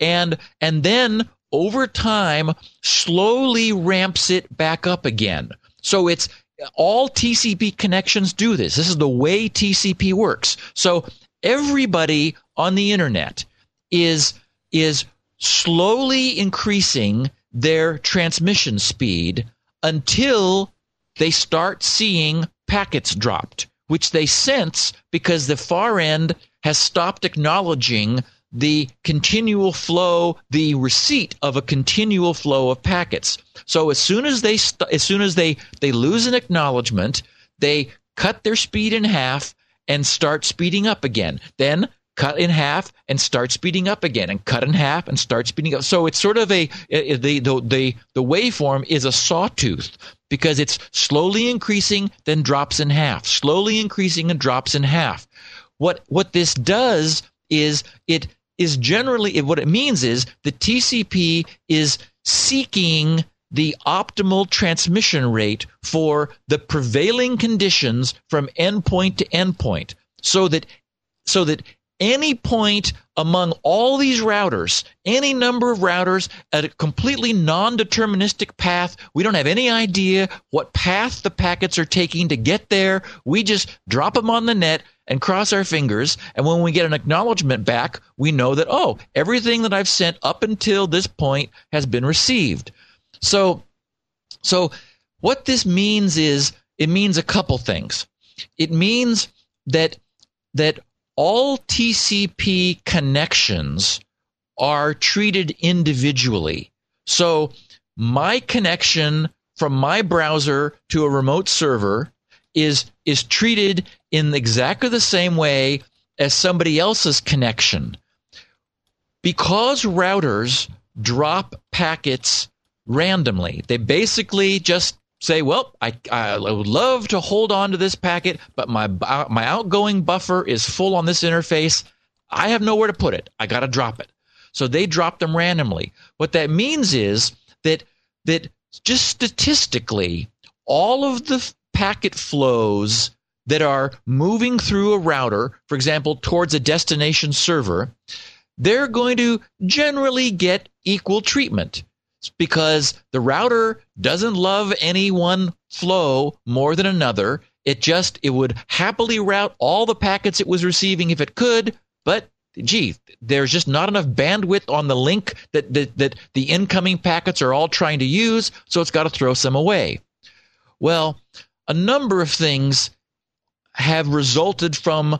Speaker 4: and and then over time slowly ramps it back up again. So it's all TCP connections do this. This is the way TCP works. So everybody on the internet is is slowly increasing their transmission speed until they start seeing packets dropped, which they sense because the far end has stopped acknowledging the continual flow, the receipt of a continual flow of packets. So as soon as they st- as soon as they they lose an acknowledgement, they cut their speed in half and start speeding up again. Then cut in half and start speeding up again and cut in half and start speeding up. So it's sort of a, the, the the the waveform is a sawtooth because it's slowly increasing then drops in half. Slowly increasing and drops in half. What what this does is it is generally what it means is the TCP is seeking the optimal transmission rate for the prevailing conditions from endpoint to endpoint so that so that any point among all these routers, any number of routers at a completely non deterministic path. We don't have any idea what path the packets are taking to get there. We just drop them on the net and cross our fingers. And when we get an acknowledgement back, we know that, oh, everything that I've sent up until this point has been received. So, so what this means is it means a couple things. It means that that all TCP connections are treated individually. So my connection from my browser to a remote server is is treated in exactly the same way as somebody else's connection. Because routers drop packets randomly, they basically just say, well, I, I would love to hold on to this packet, but my, uh, my outgoing buffer is full on this interface. I have nowhere to put it. I got to drop it. So they drop them randomly. What that means is that, that just statistically, all of the packet flows that are moving through a router, for example, towards a destination server, they're going to generally get equal treatment because the router doesn't love any one flow more than another. It just it would happily route all the packets it was receiving if it could, but gee, there's just not enough bandwidth on the link that that, that the incoming packets are all trying to use, so it's got to throw some away. Well, a number of things have resulted from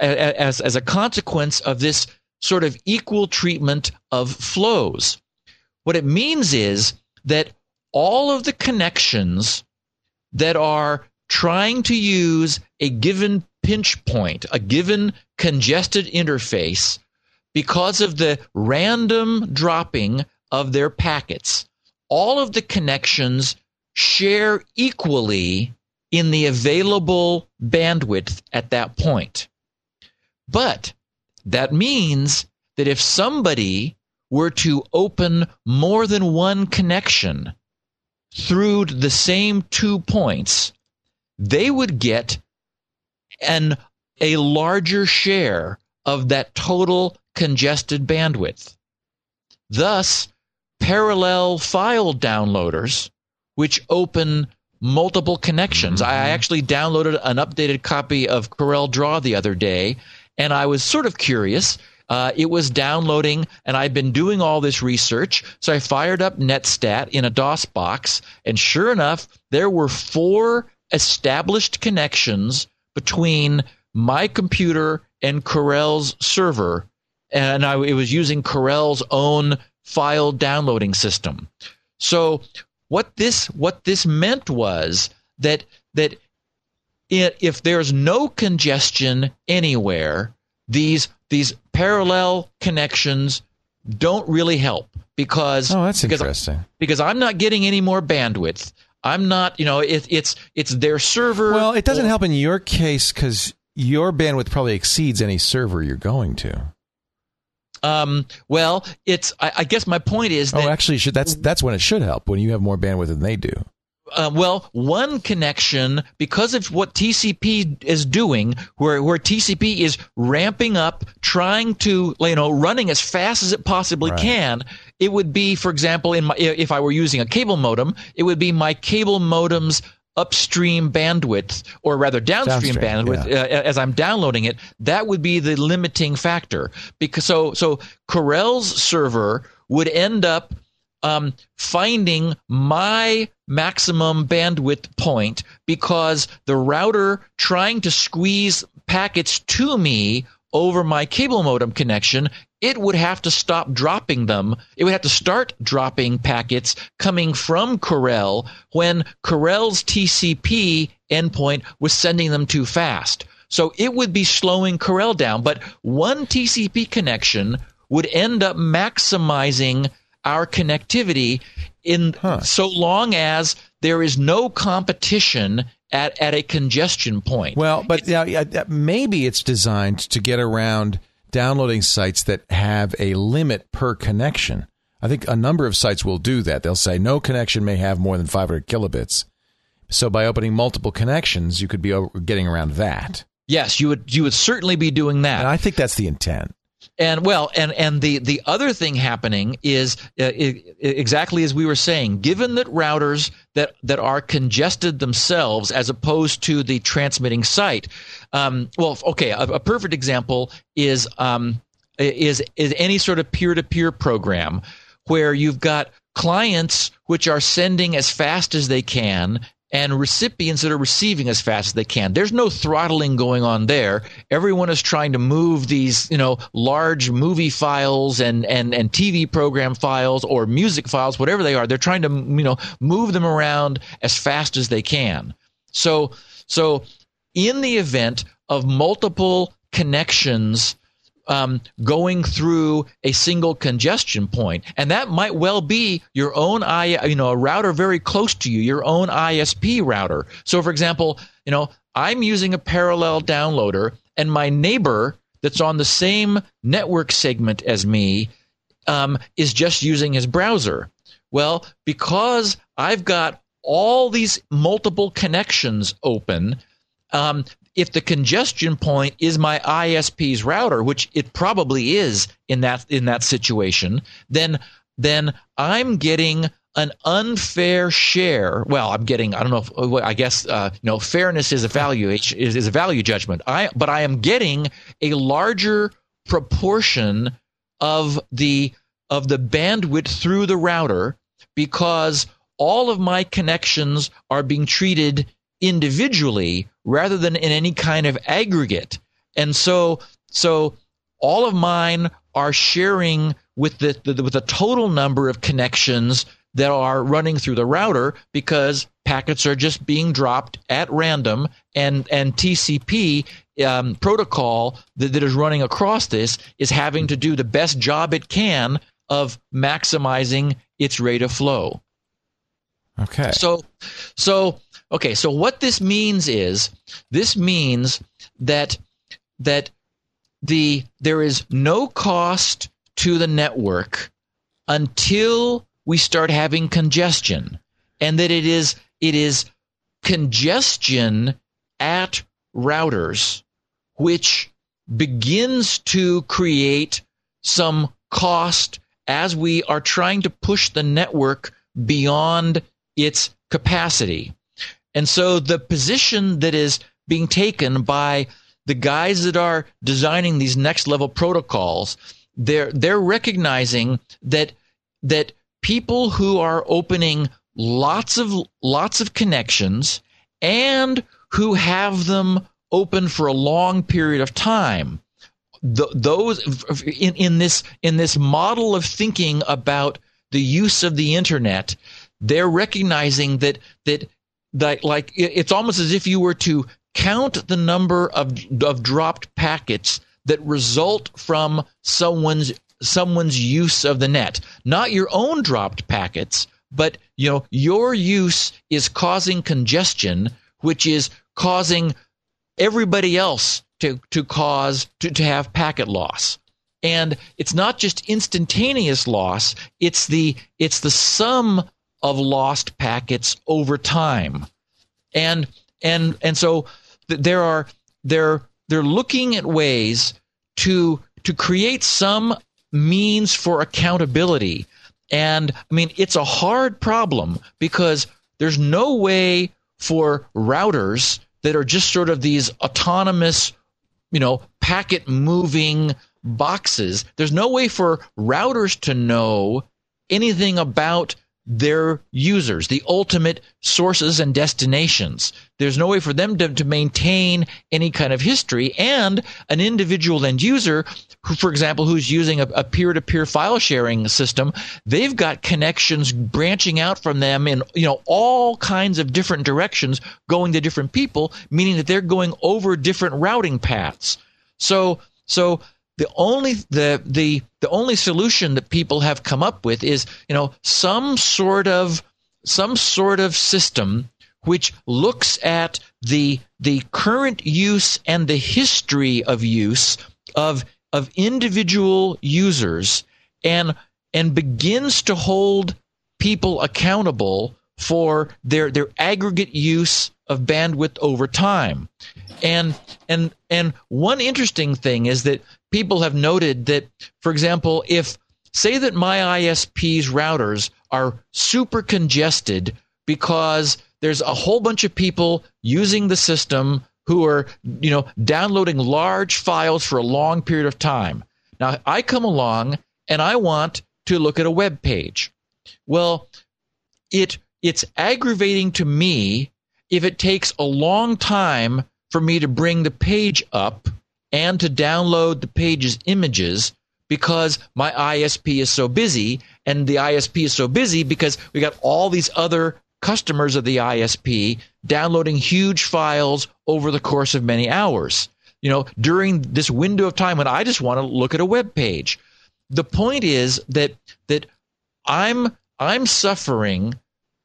Speaker 4: as as a consequence of this sort of equal treatment of flows. What it means is that all of the connections that are trying to use a given pinch point, a given congested interface, because of the random dropping of their packets, all of the connections share equally in the available bandwidth at that point. But that means that if somebody were to open more than one connection through the same two points, they would get an a larger share of that total congested bandwidth. Thus, parallel file downloaders, which open multiple connections. I mm-hmm. actually downloaded an updated copy of Corel Draw the other day, and I was sort of curious. Uh, it was downloading, and I've been doing all this research. So I fired up Netstat in a DOS box, and sure enough, there were four established connections between my computer and Corel's server, and I, it was using Corel's own file downloading system. So what this what this meant was that that if there's no congestion anywhere, these these parallel connections don't really help because
Speaker 3: Oh, that's
Speaker 4: because,
Speaker 3: interesting.
Speaker 4: because I'm not getting any more bandwidth. I'm not, you know, it, it's it's their server.
Speaker 3: Well, it doesn't
Speaker 4: or-
Speaker 3: help in your case because your bandwidth probably exceeds any server you're going to.
Speaker 4: Um, well, it's. I, I guess my point is that
Speaker 3: Oh, actually, should, that's that's when it should help when you have more bandwidth than they do.
Speaker 4: Uh, well, one connection because of what TCP is doing, where where TCP is ramping up, trying to you know running as fast as it possibly
Speaker 3: Right.
Speaker 4: can. It would be, for example, in my if I were using a cable modem, it would be my cable modem's upstream bandwidth or rather downstream,
Speaker 3: Downstream,
Speaker 4: bandwidth uh, as I'm downloading it that would be the limiting factor because so so Corel's server would end up um, finding my maximum bandwidth point because the router trying to squeeze packets to me over my cable modem connection, it would have to stop dropping them. It would have to start dropping packets coming from Corel when Corel's TCP endpoint was sending them too fast. So it would be slowing Corel down. But one TCP connection would end up maximizing our connectivity in so long as there is no competition at, at a congestion point.
Speaker 3: Well, but yeah, yeah, maybe it's designed to get around downloading sites that have a limit per connection. I think a number of sites will do that. They'll say no connection may have more than 500 kilobits. So by opening multiple connections, you could be getting around that.
Speaker 4: yes, you would you would certainly be doing that.
Speaker 3: And I think that's the intent.
Speaker 4: And well, and and the the other thing happening is uh, i- exactly as we were saying. Given that routers that that are congested themselves as opposed to the transmitting site, um, well, okay, a, a perfect example is um, is is any sort of peer to peer program where you've got clients which are sending as fast as they can and recipients that are receiving as fast as they can. There's no throttling going on there. Everyone is trying to move these, you know, large movie files and, and, and TV program files or music files, whatever they are. They're trying to, you know, move them around as fast as they can. So, so in the event of multiple connections um, going through a single congestion point, and that might well be your own I, you know, a router very close to you, your own ISP router. So, for example, you know, I'm using a parallel downloader, and my neighbor that's on the same network segment as me um, is just using his browser. Well, because I've got all these multiple connections open, um, if the congestion point is my ISP's router, which it probably is in that in that situation, then then I'm getting an unfair share. Well, I'm getting I don't know. If, I guess uh, you know fairness is a value is, is a value judgment. I but I am getting a larger proportion of the of the bandwidth through the router because all of my connections are being treated individually rather than in any kind of aggregate. And so so all of mine are sharing with the, the with the total number of connections that are running through the router because packets are just being dropped at random and and TCP um, protocol that, that is running across this is having to do the best job it can of maximizing its rate of flow.
Speaker 3: Okay.
Speaker 4: So, so okay. So what this means is this means that that the there is no cost to the network until we start having congestion, and that it is it is congestion at routers which begins to create some cost as we are trying to push the network beyond its capacity. And so the position that is being taken by the guys that are designing these next level protocols, they're they're recognizing that that people who are opening lots of lots of connections and who have them open for a long period of time th- those in, in this in this model of thinking about the use of the internet they're recognizing that that that like it's almost as if you were to count the number of of dropped packets that result from someone's someone's use of the net. Not your own dropped packets but you know your use is causing congestion which is causing everybody else to to cause to, to have packet loss. And it's not just instantaneous loss it's the it's the sum of lost packets over time. And and and so there are they're they're looking at ways to to create some means for accountability. And i mean it's a hard problem because there's no way for routers that are just sort of these autonomous you know packet moving boxes. There's no way for routers to know anything about their users, the ultimate sources and destinations. There's no way for them to, to maintain any kind of history. And an individual end user, who, for example, who's using a peer to peer file sharing system, they've got connections branching out from them in you know all kinds of different directions going to different people, meaning that they're going over different routing paths. So so the only the the the only solution that people have come up with is you know some sort of some sort of system which looks at the the current use and the history of use of of individual users and and begins to hold people accountable for their their aggregate use of bandwidth over time. And and and one interesting thing is that people have noted that, for example, if say that my ISP's routers are super congested because there's a whole bunch of people using the system who are, you know, downloading large files for a long period of time. Now, I come along and I want to look at a web page. Well, it it's aggravating to me if it takes a long time for me to bring the page up and to download the page's images because my ISP is so busy. And the ISP is so busy because we got all these other customers of the ISP downloading huge files over the course of many hours. You know, during this window of time when I just want to look at a web page. The point is that that I'm I'm suffering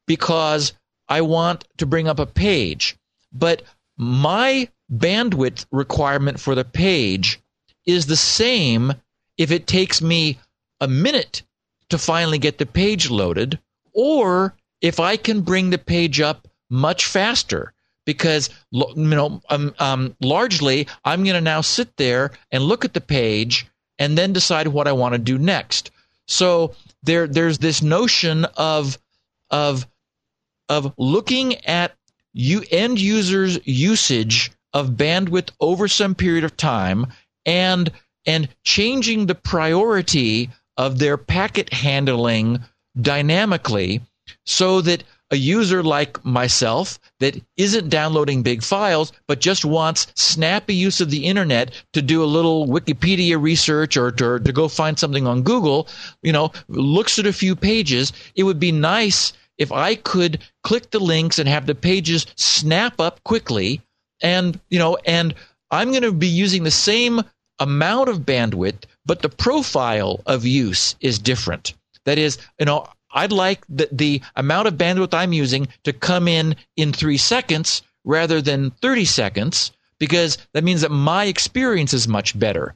Speaker 4: because I want to bring up a page, but my bandwidth requirement for the page is the same if it takes me a minute to finally get the page loaded or if I can bring the page up much faster because you know um, um, largely I'm going to now sit there and look at the page and then decide what I want to do next. So there there's this notion of of of looking at you end users usage of bandwidth over some period of time and and changing the priority of their packet handling dynamically so that a user like myself that isn't downloading big files but just wants snappy use of the internet to do a little Wikipedia research or to, to go find something on Google, you know, looks at a few pages, it would be nice if I could click the links and have the pages snap up quickly and you know and I'm going to be using the same amount of bandwidth but the profile of use is different. That is, you know, I'd like the, the amount of bandwidth I'm using to come in in 3 seconds rather than 30 seconds because that means that my experience is much better.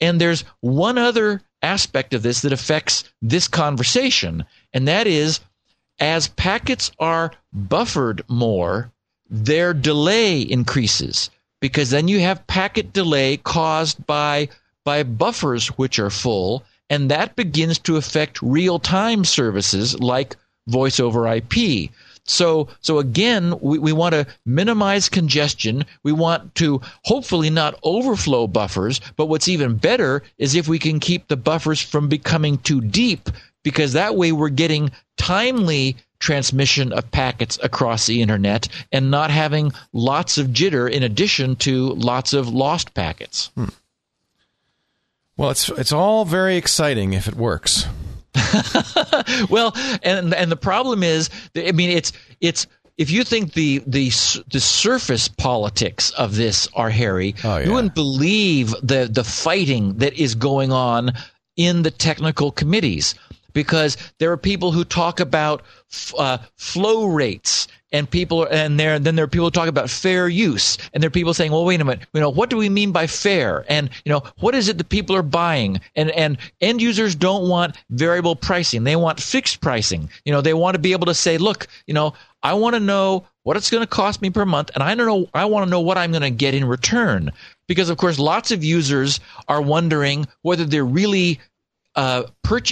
Speaker 4: And there's one other aspect of this that affects this conversation, and that is as packets are buffered more, their delay increases because then you have packet delay caused by by buffers which are full and that begins to affect real-time services like voice over IP. So, so again, we, we want to minimize congestion. We want to hopefully not overflow buffers. But what's even better is if we can keep the buffers from becoming too deep, because that way we're getting timely transmission of packets across the internet and not having lots of jitter in addition to lots of lost packets. Hmm.
Speaker 3: Well, it's it's all very exciting if it works.
Speaker 4: well, and and the problem is, I mean, it's it's if you think the the the surface politics of this are hairy, oh, yeah. you wouldn't believe the the fighting that is going on in the technical committees because there are people who talk about uh, flow rates and people and there then there are people talking about fair use and there are people saying well wait a minute you know what do we mean by fair? And you know what is it that people are buying? And and end users don't want variable pricing. They want fixed pricing. You know they want to be able to say look you know i want to know what it's going to cost me per month and i don't know i want to know what i'm going to get in return. Because of course lots of users are wondering whether they're really uh,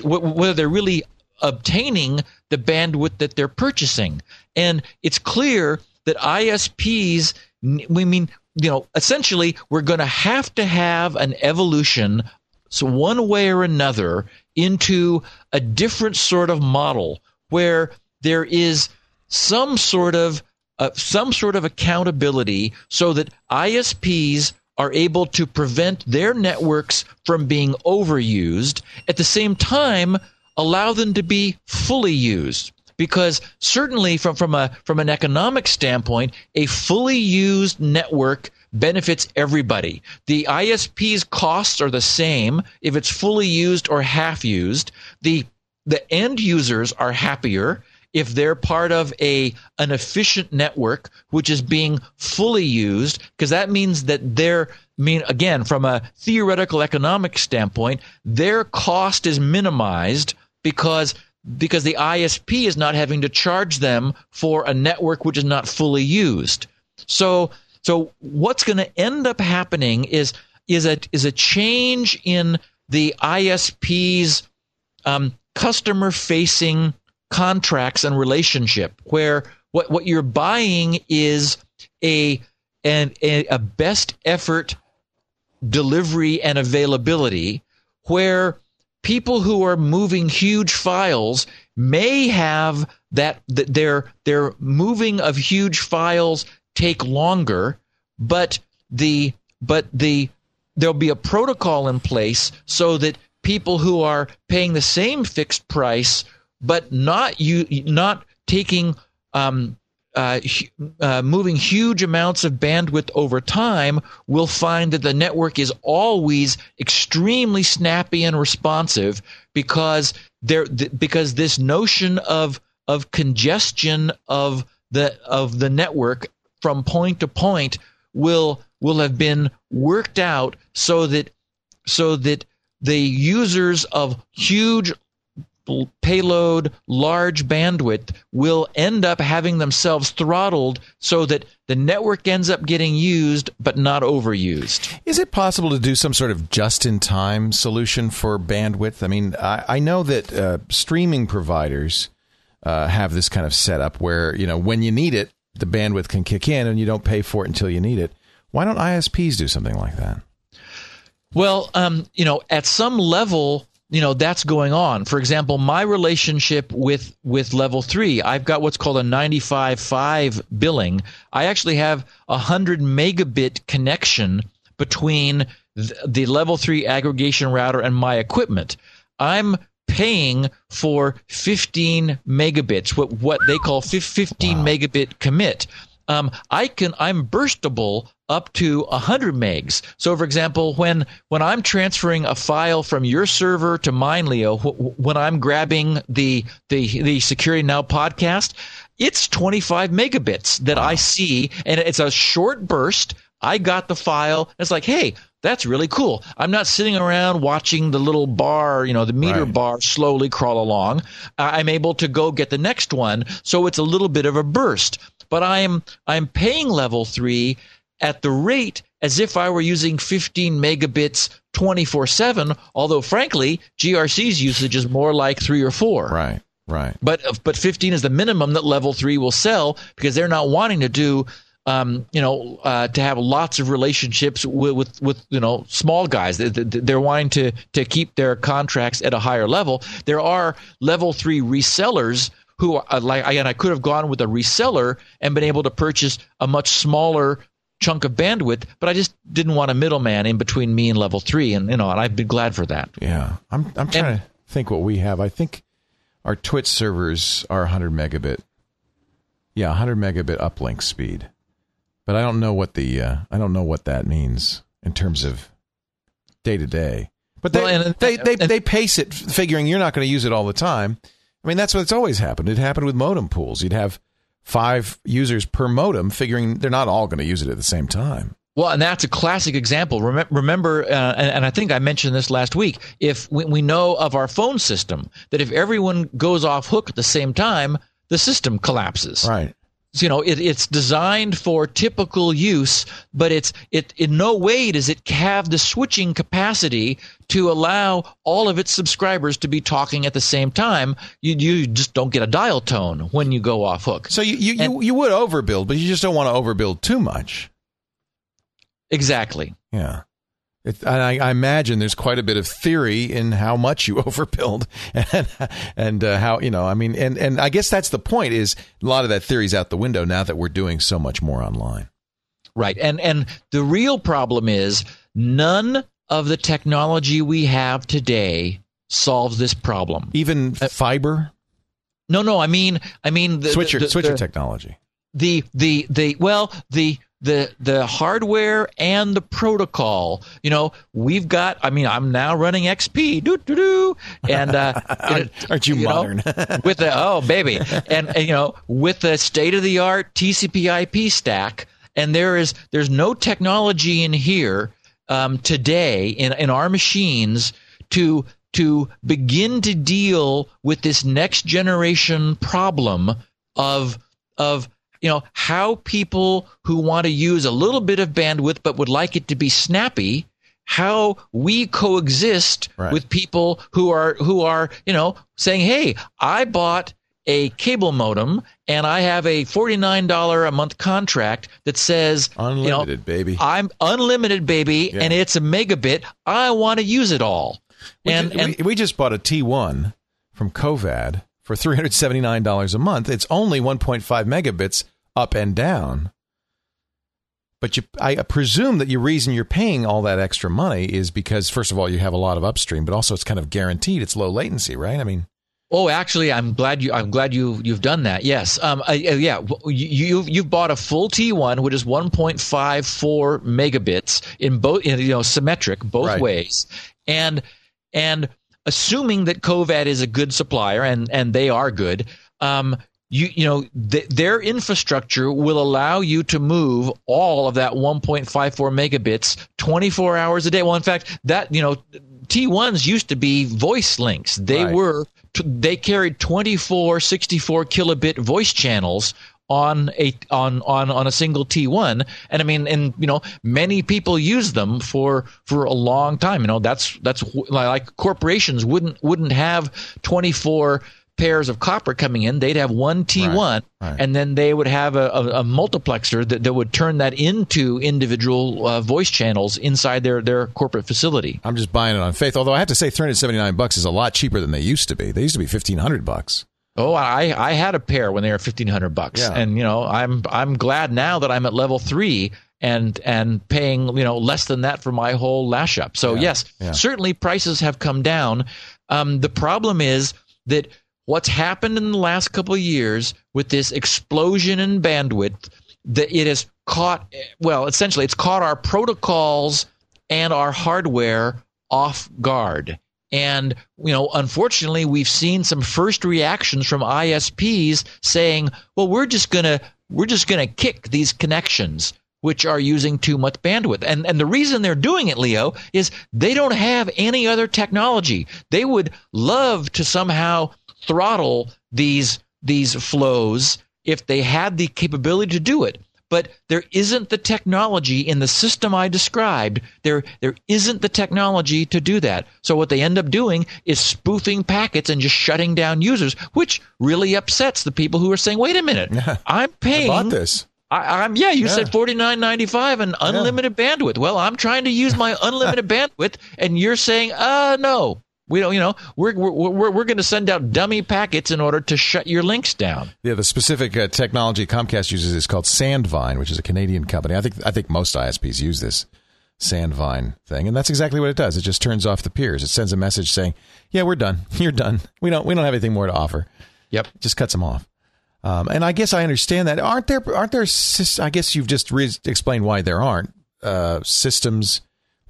Speaker 4: whether they're really obtaining the bandwidth that they're purchasing. And it's clear that ISPs, we mean, you know, essentially, we're going to have to have an evolution, so one way or another, into a different sort of model where there is some sort of uh, some sort of accountability so that ISPs are able to prevent their networks from being overused at the same time allow them to be fully used. Because certainly from, from a from an economic standpoint a fully used network benefits everybody. The ISP's costs are the same if it's fully used or half used. The the end users are happier if they're part of a an efficient network which is being fully used because that means that they're mean again from a theoretical economic standpoint their cost is minimized because because the ISP is not having to charge them for a network which is not fully used. So so what's going to end up happening is is a is a change in the ISP's um, customer facing contracts and relationship where what what you're buying is a a, a best effort delivery and availability where people who are moving huge files may have that, that their their moving of huge files take longer, but the but the there'll be a protocol in place so that people who are paying the same fixed price but not you not taking um, uh, uh, moving huge amounts of bandwidth over time, we'll find that the network is always extremely snappy and responsive because there th- because this notion of of congestion of the of the network from point to point will will have been worked out so that so that the users of huge payload, large bandwidth will end up having themselves throttled so that the network ends up getting used but not overused.
Speaker 3: Is it possible to do some sort of just in time solution for bandwidth? I mean, I, I know that uh, streaming providers uh, have this kind of setup where, you know, when you need it, the bandwidth can kick in and you don't pay for it until you need it. Why don't ISPs do something like that?
Speaker 4: Well, um, you know, at some level, you know that's going on. For example my relationship with with level 3 i've got what's called a 95.5 billing. I actually have a 100 megabit connection between the level 3 aggregation router and my equipment. I'm paying for 15 megabits what what they call 15 wow. megabit commit um, I can I'm burstable up to 100 megs. So, for example, when when I'm transferring a file from your server to mine, Leo, when I'm grabbing the the the Security Now podcast, it's 25 megabits that wow. I see, and it's a short burst. I got the file. It's like, hey, that's really cool. I'm not sitting around watching the little bar, you know, the meter right. bar slowly crawl along. I'm able to go get the next one, so it's a little bit of a burst. But I'm I'm paying level three at the rate as if I were using 15 megabits 24 7, although frankly, GRC's usage is more like three or four.
Speaker 3: Right. Right.
Speaker 4: But but 15 is the minimum that level three will sell because they're not wanting to do. Um, you know, uh, to have lots of relationships with, with, with you know small guys. They, they're wanting to to keep their contracts at a higher level. There are level three resellers who like again. I could have gone with a reseller and been able to purchase a much smaller chunk of bandwidth, but I just didn't want a middleman in between me and level three, and you know, and I've been glad for that.
Speaker 3: Yeah, I'm I'm trying
Speaker 4: And-
Speaker 3: to think what we have. I think our TWiT servers are 100 megabit. Yeah, 100 megabit uplink speed. But I don't know what the uh, I don't know what that means in terms of day to day. But they,
Speaker 4: Well, and-
Speaker 3: they, they,
Speaker 4: and-
Speaker 3: they pace it figuring you're not going to use it all the time. I mean, that's what's always happened. It happened with modem pools. You'd have five users per modem, figuring they're not all going to use it at the same time.
Speaker 4: Well, and that's a classic example. Remem- Remember, uh, and, and I think I mentioned this last week. If we, we know of our phone system, that if everyone goes off hook at the same time, the system collapses.
Speaker 3: Right.
Speaker 4: You know it, it's designed for typical use but it's it in no way does it have the switching capacity to allow all of its subscribers to be talking at the same time you, you just don't get a dial tone when you go off hook
Speaker 3: So you, you, you, you would overbuild, but you just don't want to overbuild too much.
Speaker 4: exactly
Speaker 3: Yeah. It, and I, I imagine there's quite a bit of theory in how much you overbuild and and uh, how you know I mean and and I guess that's the point is a lot of that theory's out the window now that we're doing so much more online.
Speaker 4: right and and the real problem is none of the technology we have today solves this problem
Speaker 3: Even fiber
Speaker 4: no no i mean i mean the,
Speaker 3: switcher
Speaker 4: the, the,
Speaker 3: switcher
Speaker 4: the,
Speaker 3: technology.
Speaker 4: the the the well the the the hardware and the protocol you know we've got i mean i'm now running xp doo, doo, doo, and uh
Speaker 3: Aren't- aren't you
Speaker 4: know,
Speaker 3: modern?
Speaker 4: with the oh baby and, and you know with the state of the art tcp ip stack and there is there's no technology in here um, today in in our machines to to begin to deal with this next generation problem of of you know how people who want to use a little bit of bandwidth but would like it to be snappy how we coexist
Speaker 3: Right.
Speaker 4: with people who are who are you know saying hey i bought a cable modem and i have a $49 a month contract that says you know,
Speaker 3: Unlimited, baby.
Speaker 4: i'm unlimited baby
Speaker 3: Yeah.
Speaker 4: and it's a megabit i want to use it all
Speaker 3: We,
Speaker 4: and,
Speaker 3: ju-
Speaker 4: and
Speaker 3: we, we just bought a T1 from Covad for $379 a month. It's only 1.5 megabits up and down. But you, I presume that your reason you're paying all that extra money is because, first of all, you have a lot of upstream, but also it's kind of guaranteed. It's low latency, right? I mean,
Speaker 4: Oh, actually, I'm glad you. I'm glad you you've done that. Yes. Um. Uh, uh, yeah. You you've, you've bought a full T1, which is 1.54 megabits in both. You know, symmetric both
Speaker 3: Right.
Speaker 4: ways, and and assuming that Covad is a good supplier, and and they are good. Um. You you know th- their infrastructure will allow you to move all of that 1.54 megabits 24 hours a day. Well, in fact, that you know T1s used to be voice links. They
Speaker 3: Right.
Speaker 4: were t- they carried 24 64 kilobit voice channels on a on on on a single T1 and I mean and you know many people use them for for a long time you know that's that's like corporations wouldn't wouldn't have 24 pairs of copper coming in they'd have one T1
Speaker 3: Right, right.
Speaker 4: and then they would have a, a, a multiplexer that, that would turn that into individual uh, voice channels inside their their corporate facility
Speaker 3: I'm just buying it on faith. Although I have to say, 379 bucks is a lot cheaper than they used to be. They used to be 1500 bucks.
Speaker 4: Oh, I I had a pair when they were fifteen hundred bucks,
Speaker 3: Yeah.
Speaker 4: and you know I'm I'm glad now that I'm at level three and and paying you know less than that for my whole lash up. So
Speaker 3: Yeah,
Speaker 4: yes,
Speaker 3: yeah.
Speaker 4: certainly prices have come down. Um, the problem is that what's happened in the last couple of years with this explosion in bandwidth, that it has caught well essentially it's caught our protocols and our hardware off guard. And you know, unfortunately, we've seen some first reactions from ISPs saying, "Well, we're just gonna we're just gonna kick these connections." Which are using too much bandwidth. And and the reason they're doing it, Leo, is they don't have any other technology. They would love to somehow throttle these these flows if they had the capability to do it. but there isn't the technology in the system I described. There, there isn't the technology to do that. So what they end up doing is spoofing packets and just shutting down users, which really upsets the people who are saying, "Wait a minute, I'm paying."
Speaker 3: I bought this.
Speaker 4: I, am yeah. You said forty nine ninety five and unlimited yeah. bandwidth. Well, I'm trying to use my unlimited bandwidth, and you're saying, uh, no, we don't. You know, we're we're we're, we're going to send out dummy packets in order to shut your links down.
Speaker 3: Yeah, the specific uh, technology Comcast uses is called Sandvine, which is a Canadian company. I think I think most ISPs use this Sandvine thing, and that's exactly what it does. It just turns off the peers. It sends a message saying, "Yeah, we're done. You're done. We don't we don't have anything more to offer."
Speaker 4: Yep,
Speaker 3: it just cuts them off. Um, and I guess I understand that. Aren't there? Aren't there? I guess you've just re- explained why there aren't uh, systems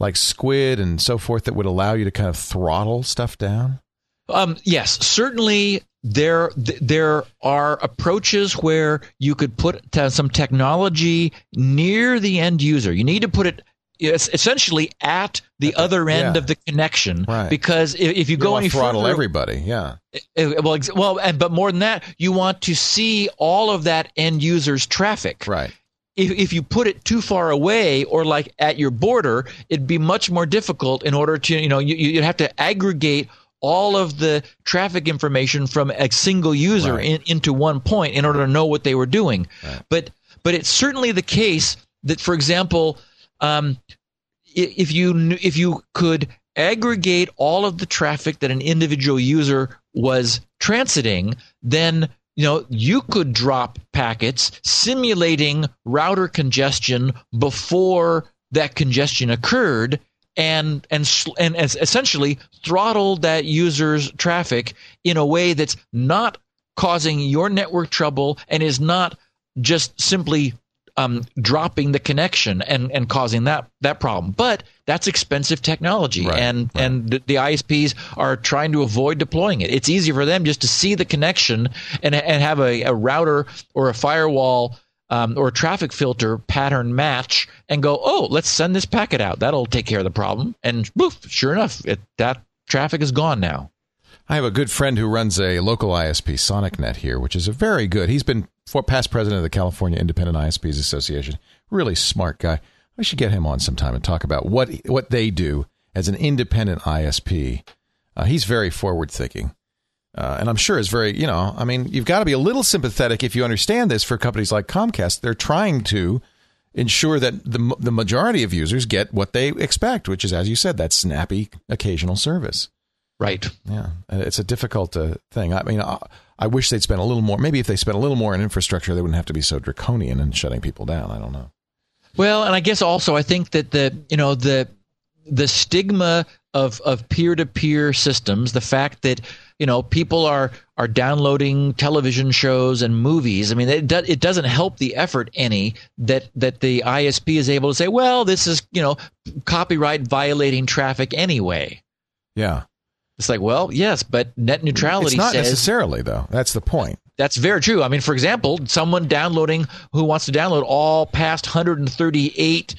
Speaker 3: like Squid and so forth that would allow you to kind of throttle stuff down.
Speaker 4: Um, yes, certainly there there are approaches where you could put some technology near the end user. You need to put it essentially at the other end yeah. of the connection
Speaker 3: right.
Speaker 4: because if, if you, you go any
Speaker 3: throttle
Speaker 4: further,
Speaker 3: everybody yeah
Speaker 4: well well and but more than that you want to see all of that end user's traffic
Speaker 3: right
Speaker 4: if, if you put it too far away or like at your border it'd be much more difficult in order to you know you, you'd have to aggregate all of the traffic information from a single user right. in, into one point in order to know what they were doing right. but but it's certainly the case that for example um, if you if you could aggregate all of the traffic that an individual user was transiting, then you know you could drop packets simulating router congestion before that congestion occurred and and and essentially throttle that user's traffic in a way that's not causing your network trouble and is not just simply um, dropping the connection and, and causing that that problem. But that's expensive technology,
Speaker 3: right,
Speaker 4: and
Speaker 3: right.
Speaker 4: and the, the ISPs are trying to avoid deploying it. It's easier for them just to see the connection and and have a, a router or a firewall. Um, or a traffic filter pattern match and go, oh, let's send this packet out. That'll take care of the problem. And poof, sure enough, it, that traffic is gone now.
Speaker 3: I have a good friend who runs a local ISP, SonicNet here, which is a very good. He's been for past president of the California Independent ISPs Association. Really smart guy. I should get him on sometime and talk about what what they do as an independent ISP. Uh, he's very forward thinking. Uh, and I'm sure is very, you know, I mean, you've got to be a little sympathetic if you understand this for companies like Comcast. They're trying to ensure that the the majority of users get what they expect, which is, as you said, that snappy occasional service.
Speaker 4: Right.
Speaker 3: Yeah, it's a difficult uh, thing. I mean, I, wish they'd spend a little more. Maybe if they spent a little more in infrastructure, they wouldn't have to be so draconian and shutting people down. I don't know.
Speaker 4: Well, and I guess also I think that the you know the the stigma of of peer to peer systems, the fact that you know people are are downloading television shows and movies. I mean, it do, it doesn't help the effort any that that the ISP is able to say, well, this is you know copyright violating traffic anyway.
Speaker 3: Yeah.
Speaker 4: It's like, well, yes, but net neutrality.
Speaker 3: It's not
Speaker 4: says,
Speaker 3: necessarily though. That's the point.
Speaker 4: That's very true. I mean, for example, someone downloading who wants to download all past 138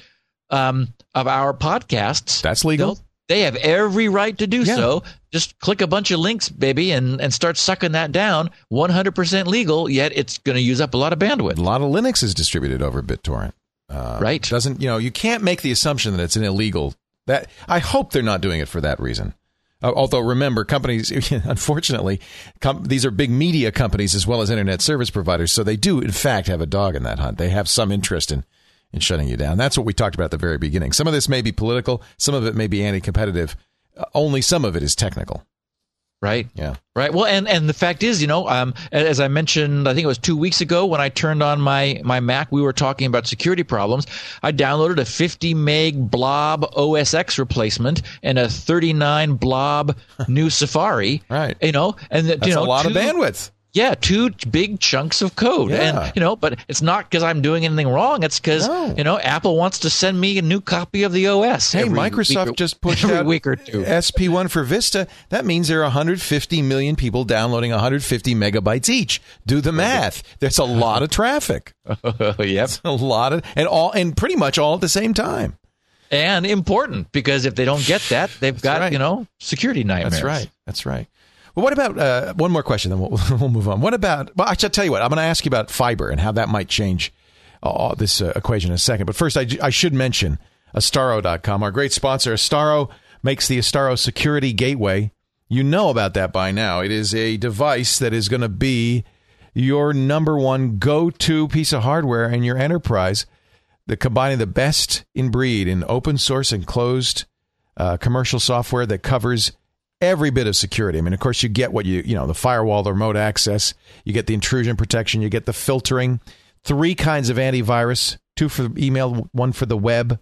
Speaker 4: um, of our podcasts.
Speaker 3: That's legal.
Speaker 4: They have every right to do yeah. so. Just click a bunch of links, baby, and, and start sucking that down. 100% legal, yet it's going to use up a lot of bandwidth.
Speaker 3: A lot of Linux is distributed over BitTorrent.
Speaker 4: Uh, right.
Speaker 3: Doesn't, you know, you can't make the assumption that it's an illegal. That I hope they're not doing it for that reason. Uh, although remember, companies, unfortunately, com- these are big media companies as well as internet service providers, so they do in fact have a dog in that hunt. They have some interest in in shutting you down. That's what we talked about at the very beginning. Some of this may be political, some of it may be anti-competitive. Uh, only some of it is technical.
Speaker 4: Right.
Speaker 3: Yeah.
Speaker 4: Right. Well, and and the fact is, you know, um, as I mentioned, I think it was two weeks ago when I turned on my my Mac, we were talking about security problems. I downloaded a 50 meg blob OS X replacement and a 39 blob new Safari.
Speaker 3: Right.
Speaker 4: You know, and
Speaker 3: That's
Speaker 4: you know,
Speaker 3: a lot
Speaker 4: two,
Speaker 3: of bandwidth.
Speaker 4: Yeah, two big chunks of code,
Speaker 3: Yeah.
Speaker 4: and you know, but it's not because I'm doing anything wrong. It's because
Speaker 3: No.
Speaker 4: you know Apple wants to send me a new copy of the OS.
Speaker 3: Hey, Microsoft
Speaker 4: or-
Speaker 3: just pushed
Speaker 4: every
Speaker 3: out
Speaker 4: week or two.
Speaker 3: SP1 for Vista. That means there are 150 million people downloading 150 megabytes each. Do the math. There's a lot of traffic.
Speaker 4: yep.
Speaker 3: A lot of and all and pretty much all at the same time.
Speaker 4: and important because if they don't get that, they've got
Speaker 3: right.
Speaker 4: you know security nightmares.
Speaker 3: That's right. That's right. What about uh, one more question? Then we'll, we'll move on. What about? Well, I'll tell you what. I'm going to ask you about fiber and how that might change uh, this uh, equation in a second. But first, I, I should mention Astaro.com, our great sponsor. Astaro makes the Astaro Security Gateway. You know about that by now. It is a device that is going to be your number one go to piece of hardware in your enterprise. The combining the best in breed in open source and closed uh, commercial software that covers every bit of security. I mean, of course, you get what you you know the firewall, the remote access, you get the intrusion protection, you get the filtering, three kinds of antivirus, two for email, one for the web.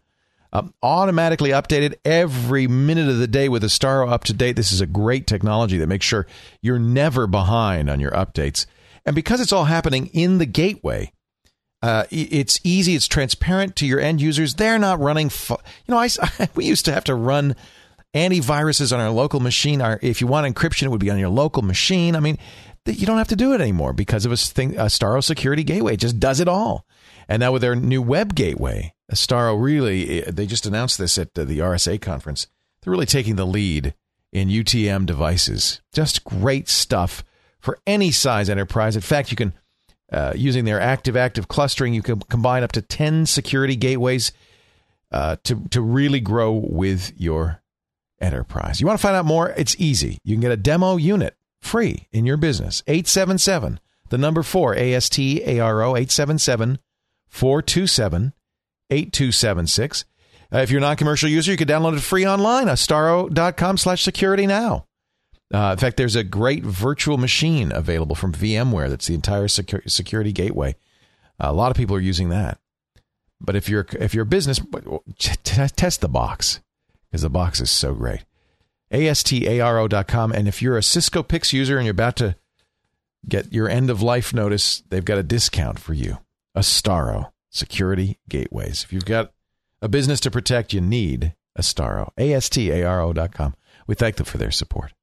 Speaker 3: Um, automatically updated every minute of the day with Astaro up to date. This is a great technology that makes sure you're never behind on your updates. And because it's all happening in the gateway, uh, it's easy, it's transparent to your end users. They're not running, fu- you know, I, we used to have to run antiviruses on our local machine. Our, if you want encryption, it would be on your local machine. I mean, you don't have to do it anymore because of a thing, Astaro Security Gateway. It just does it all. And now with their new web gateway, Astaro really, eh, they just announced this at the RSA conference. They're really taking the lead in UTM devices. Just great stuff for any size enterprise. In fact, you can, uh, using their active active clustering, you can combine up to 10 security gateways uh, to, to really grow with your enterprise. You want to find out more? It's easy. You can get a demo unit free in your business. 877, the number 4, A S T A R O, 877 427 8276. Uh, if you're a non-commercial user, you can download it free online, astaro.com slash security now. Uh, in fact, there's a great virtual machine available from VMware that's the entire secu- security gateway. Uh, a lot of people are using that. But if you're if you're a business, test the box because the box is so great. ASTARO.com. And if you're a Cisco Pix user and you're about to get your end of life notice, they've got a discount for you. Astaro Security Gateways. If you've got a business to protect, you need Astaro. ASTARO.com. We thank them for their support.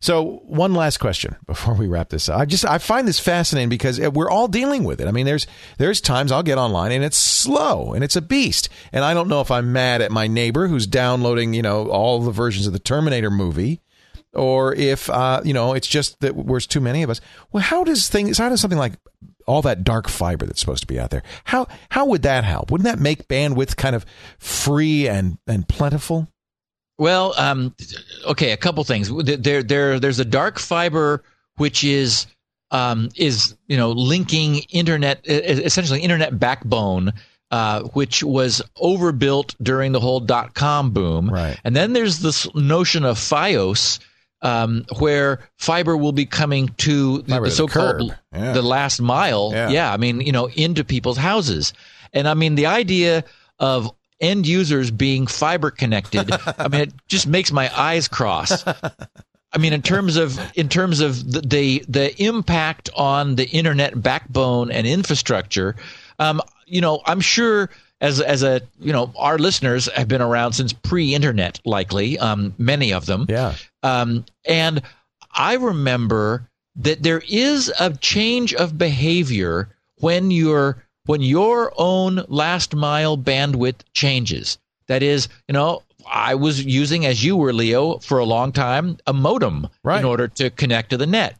Speaker 3: So, one last question before we wrap this up. I just I find this fascinating because we're all dealing with it. I mean, there's there's times I'll get online and it's slow and it's a beast, and I don't know if I'm mad at my neighbor who's downloading you know all the versions of the Terminator movie, or if uh, you know it's just that there's too many of us. Well, how does things? How does something like all that dark fiber that's supposed to be out there? How how would that help? Wouldn't that make bandwidth kind of free and and plentiful?
Speaker 4: Well, um, okay, a couple things. There, there, there's a dark fiber which is um, is you know linking internet, essentially internet backbone, uh, which was overbuilt during the whole dot com boom.
Speaker 3: Right.
Speaker 4: And then there's this notion of FiOS, um, where fiber will be coming to
Speaker 3: Fiber
Speaker 4: the so-called.
Speaker 3: Yeah.
Speaker 4: the last mile.
Speaker 3: Yeah. Yeah.
Speaker 4: I mean, you know, into people's houses. And I mean, the idea of end users being fiber connected, I mean, it just makes my eyes cross. I mean, in terms of in terms of the the, the impact on the internet backbone and infrastructure, um, you know, I'm sure as as a you know our listeners have been around since pre-internet, likely um, many of them.
Speaker 3: Yeah.
Speaker 4: Um, and I remember that there is a change of behavior when your when your own last mile bandwidth changes. That is, you know, I was using as you were Leo for a long time a modem
Speaker 3: Right.
Speaker 4: in order to connect to the net.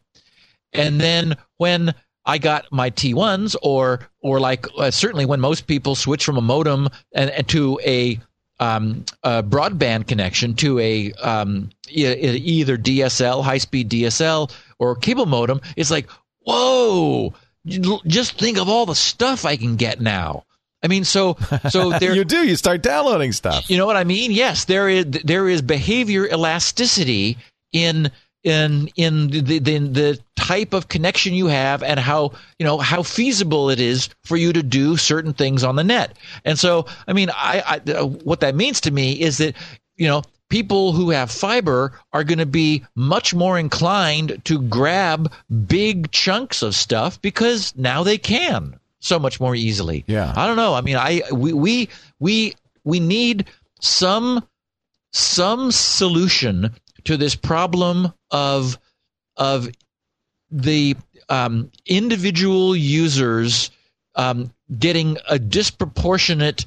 Speaker 4: And then when I got my T1s or or like uh, certainly when most people switch from a modem and, and to a um, a broadband connection to a um, e- either DSL, high speed DSL, or cable modem, it's like, whoa! Just think of all the stuff I can get now. I mean, so so there
Speaker 3: you do. You start downloading stuff.
Speaker 4: you know what I mean? Yes, there is there is behavior elasticity in in in the, the the type of connection you have and how you know how feasible it is for you to do certain things on the net. And so, I mean, I, I uh, what that means to me is that you know people who have fiber are going to be much more inclined to grab big chunks of stuff because now they can so much more easily.
Speaker 3: Yeah.
Speaker 4: I don't know. I mean, I we we we we need some some solution to this problem of of the um, individual users um, getting a disproportionate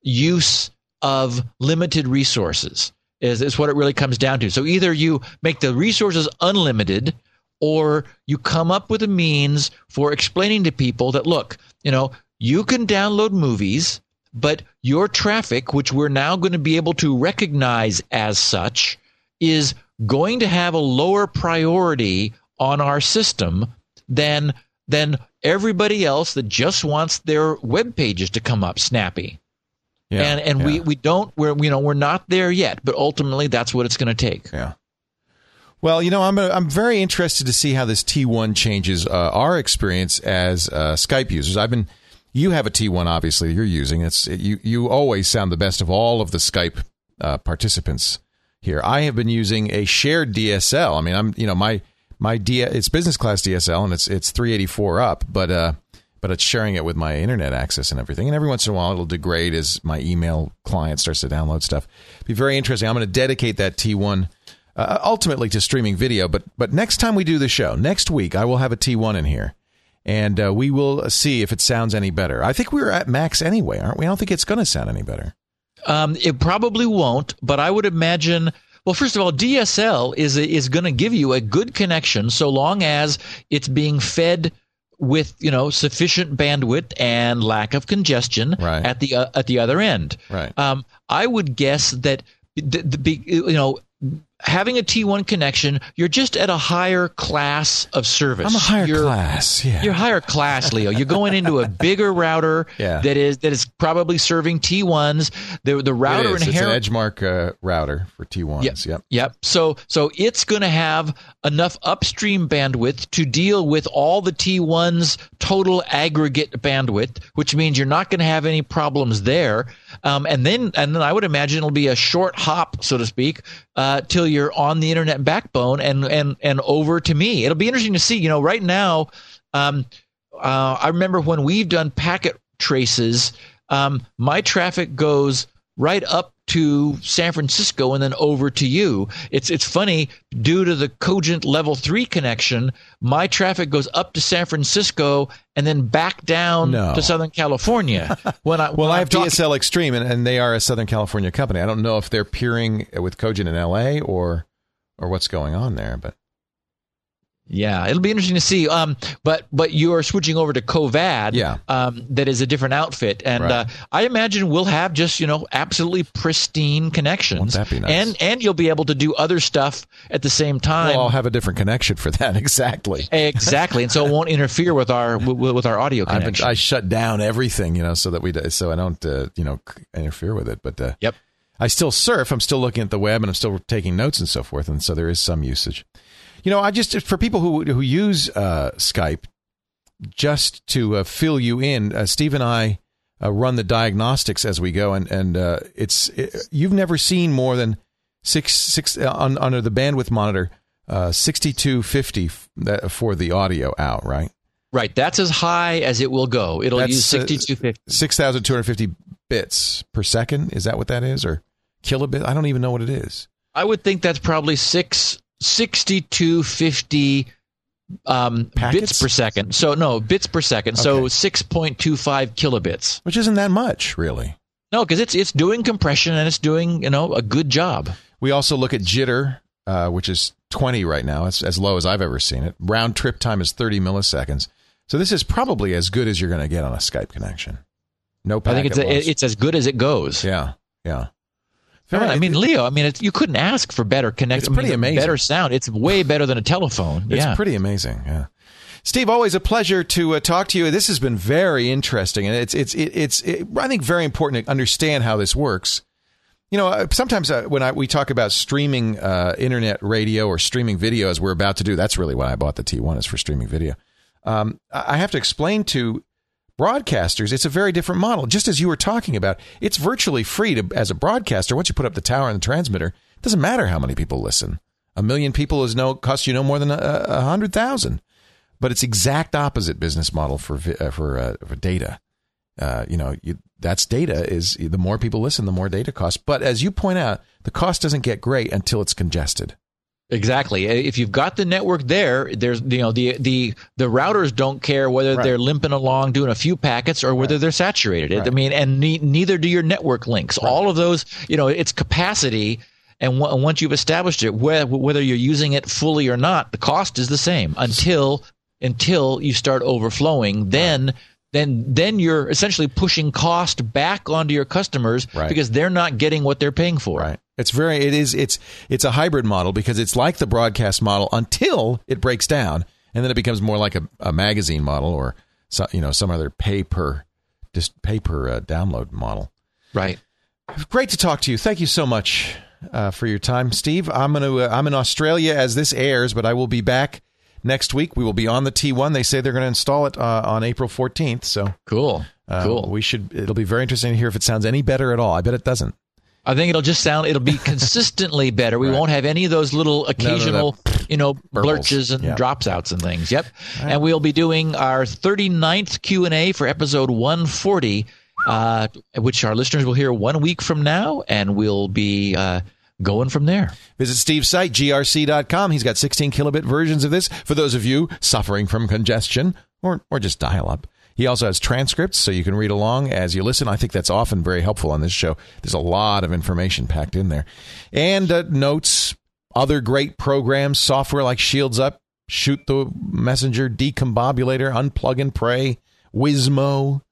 Speaker 4: use of limited resources is, is what it really comes down to. So either you make the resources unlimited or you come up with a means for explaining to people that look, you know, you can download movies, but your traffic, which we're now going to be able to recognize as such, is going to have a lower priority on our system than than everybody else that just wants their web pages to come up snappy.
Speaker 3: Yeah,
Speaker 4: and and
Speaker 3: yeah.
Speaker 4: we, we don't we're you know we're not there yet, but ultimately that's what it's going to take.
Speaker 3: Yeah. Well, you know, I'm a, I'm very interested to see how this T1 changes uh, our experience as uh, Skype users. I've been you have a T1 obviously you're using. It's you you always sound the best of all of the Skype uh, participants here. I have been using a shared DSL. I mean, I'm you know, my my D it's business class DSL and it's it's 384 up, but uh but it's sharing it with my internet access and everything. And every once in a while, it'll degrade as my email client starts to download stuff. Be very interesting. I'm going to dedicate that T1 uh, ultimately to streaming video. But but next time we do the show, next week, I will have a T1 in here, and uh, we will see if it sounds any better. I think we're at max anyway, aren't we? I don't think it's going to sound any better.
Speaker 4: Um, it probably won't, but I would imagine. Well, first of all, DSL is is going to give you a good connection so long as it's being fed with you know sufficient bandwidth and lack of congestion
Speaker 3: Right.
Speaker 4: at the uh, at the other end.
Speaker 3: Right.
Speaker 4: Um, I would guess that the, the big you know having a T1 connection, you're just at a higher class of service.
Speaker 3: I'm a higher
Speaker 4: You're-
Speaker 3: class. Yeah.
Speaker 4: You're higher class, Leo. You're going into a bigger router
Speaker 3: Yeah.
Speaker 4: that is that is probably serving T1s. The the
Speaker 3: It
Speaker 4: router
Speaker 3: is. It's an Edgemark uh, router for T1s.
Speaker 4: Yep.
Speaker 3: Yep.
Speaker 4: Yep. So so it's going to have enough upstream bandwidth to deal with all the T1's total aggregate bandwidth, which means you're not going to have any problems there. Um, and then and then I would imagine it'll be a short hop, so to speak, uh, till you're on the internet backbone and and and over to me. It'll be interesting to see. You know, right now, um, uh, I remember when we've done packet traces, um, my traffic goes right up to San Francisco and then over to you. It's it's funny due to the Cogent level 3 connection, my traffic goes up to San Francisco and then back down
Speaker 3: No.
Speaker 4: to Southern California. when I
Speaker 3: Well,
Speaker 4: when
Speaker 3: I have
Speaker 4: talking-
Speaker 3: DSL Extreme, and, and they are a Southern California company. I don't know if they're peering with Cogent in LA or or what's going on there, but
Speaker 4: Yeah, it'll be interesting to see. Um, but but you are switching over to Covad.
Speaker 3: Yeah.
Speaker 4: Um, that is a different outfit, and
Speaker 3: Right.
Speaker 4: uh, I imagine we'll have just you know absolutely pristine connections.
Speaker 3: Won't that be nice?
Speaker 4: And and you'll be able to do other stuff at the same time.
Speaker 3: well, I'll have a different connection for that. Exactly.
Speaker 4: exactly, and so it won't interfere with our with, with our audio
Speaker 3: I've been,
Speaker 4: connection.
Speaker 3: I shut down everything, you know, so that we so I don't uh, you know interfere with it. But uh,
Speaker 4: Yep.
Speaker 3: I still surf. I'm still looking at the web, and I'm still taking notes and so forth. And so there is some usage. You know, I just for people who who use uh, Skype, just to uh, fill you in, uh, Steve and I uh, run the diagnostics as we go, and and uh, it's it, you've never seen more than six six uh, on, under the bandwidth monitor, uh, sixty two fifty for the audio out, right?
Speaker 4: right, that's as high as it will go. It'll
Speaker 3: That's,
Speaker 4: use
Speaker 3: uh,
Speaker 4: sixty two fifty.
Speaker 3: 6,250 bits per second. Is that what that is? Or kilobit? I don't even know what it is.
Speaker 4: I would think that's probably six sixty two fifty um,
Speaker 3: Packets?
Speaker 4: bits per second. So no bits per second. So six point two five kilobits.
Speaker 3: Which isn't that much, really.
Speaker 4: No, because it's it's doing compression and it's doing you know a good job.
Speaker 3: We also look at jitter, uh, which is 20 right now. It's as low as I've ever seen it. Round trip time is 30 milliseconds. So this is probably as good as you're going to get on a Skype connection. No
Speaker 4: I think it's
Speaker 3: loss.
Speaker 4: it's as good as it goes.
Speaker 3: yeah, yeah.
Speaker 4: I mean, Leo. I mean, it's, you couldn't ask for better connection.
Speaker 3: It's pretty
Speaker 4: I mean,
Speaker 3: amazing.
Speaker 4: Better sound. It's way better than a telephone.
Speaker 3: It's
Speaker 4: yeah.
Speaker 3: pretty amazing. Yeah. Steve, always a pleasure to uh, talk to you. This has been very interesting, and it's it's it, it's it, I think very important to understand how this works. You know, uh, sometimes uh, when I, we talk about streaming uh, internet radio or streaming video, as we're about to do, that's really why I bought the T1 is for streaming video. Um, I have to explain to broadcasters it's a very different model. Just as you were talking about, it's virtually free to as a broadcaster. Once you put up the tower and the transmitter, it doesn't matter how many people listen. A million people is no costs you no more than a, a hundred thousand but it's exact opposite business model for uh, for uh, for data. Uh, you know, you, that's data is the more people listen, the more data costs. But as you point out, the cost doesn't get great until it's congested.
Speaker 4: Exactly. If you've got the network there, there's you know the the the routers don't care whether
Speaker 3: Right.
Speaker 4: they're limping along doing a few packets or whether they're saturated. It- I mean, and ne- neither do your network links. All of those, you know, it's capacity. And w- once you've established it, whe- whether you're using it fully or not, the cost is the same until until you start overflowing. Then then then you're essentially pushing cost back onto your customers
Speaker 3: Right.
Speaker 4: because they're not getting what they're paying for.
Speaker 3: Right. It's very it is it's it's a hybrid model because it's like the broadcast model until it breaks down and then it becomes more like a, a magazine model or so, you know some other pay per just pay per uh, download model.
Speaker 4: Right.
Speaker 3: Great to talk to you. Thank you so much uh, for your time, Steve. I'm going to uh, I'm in Australia as this airs, but I will be back next week. We will be on the T1. They say they're going to install it uh, on April 14th, so
Speaker 4: Cool.
Speaker 3: uh,
Speaker 4: cool.
Speaker 3: we should it'll be very interesting to hear if it sounds any better at all. I bet it doesn't.
Speaker 4: I think it'll just sound it'll be consistently better. We
Speaker 3: Right.
Speaker 4: won't have any of those little occasional, you know, blurches and
Speaker 3: Yeah.
Speaker 4: drops outs and things. Yep. And we'll be doing our 39th Q&A for episode 140 uh, which our listeners will hear one week from now and we'll be uh, going from there.
Speaker 3: Visit Steve's site, grc.com. He's got 16 kilobit versions of this for those of you suffering from congestion or, or just dial up. He also has transcripts so you can read along as you listen. I think that's often very helpful on this show. There's a lot of information packed in there. And uh, notes, other great programs, software like Shields Up, Shoot the Messenger, DCOMbobulator, Unplug and Pray, Wizmo,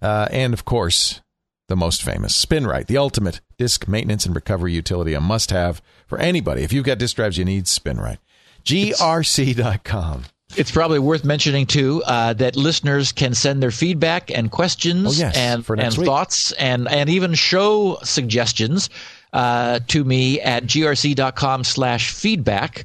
Speaker 3: uh, and of course, the most famous SpinRite, the ultimate disk maintenance and recovery utility, a must have for anybody. If you've got disk drives, you need SpinRite. grc.com.
Speaker 4: It's probably worth mentioning too uh, that listeners can send their feedback and questions
Speaker 3: Oh, yes,
Speaker 4: and, and
Speaker 3: week.
Speaker 4: thoughts and and even show suggestions uh, to me at grc.com slash feedback.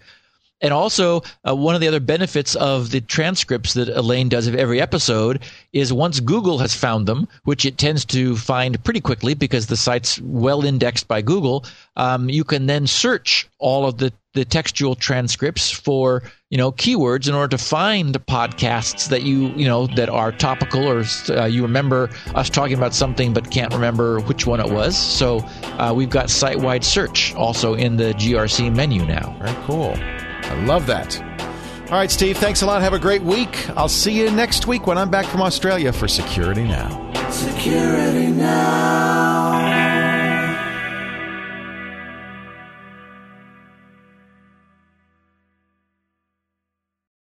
Speaker 4: And also, uh, one of the other benefits of the transcripts that Elaine does of every episode is once Google has found them, which it tends to find pretty quickly because the site's well indexed by Google, um, you can then search all of the, the textual transcripts for you know keywords in order to find podcasts that you you know that are topical or uh, you remember us talking about something but can't remember which one it was. So uh, we've got site wide search also in the GRC menu now.
Speaker 3: Very cool. I love that. All right, Steve, thanks a lot. Have a great week. I'll see you next week when I'm back from Australia for Security Now.
Speaker 6: Security.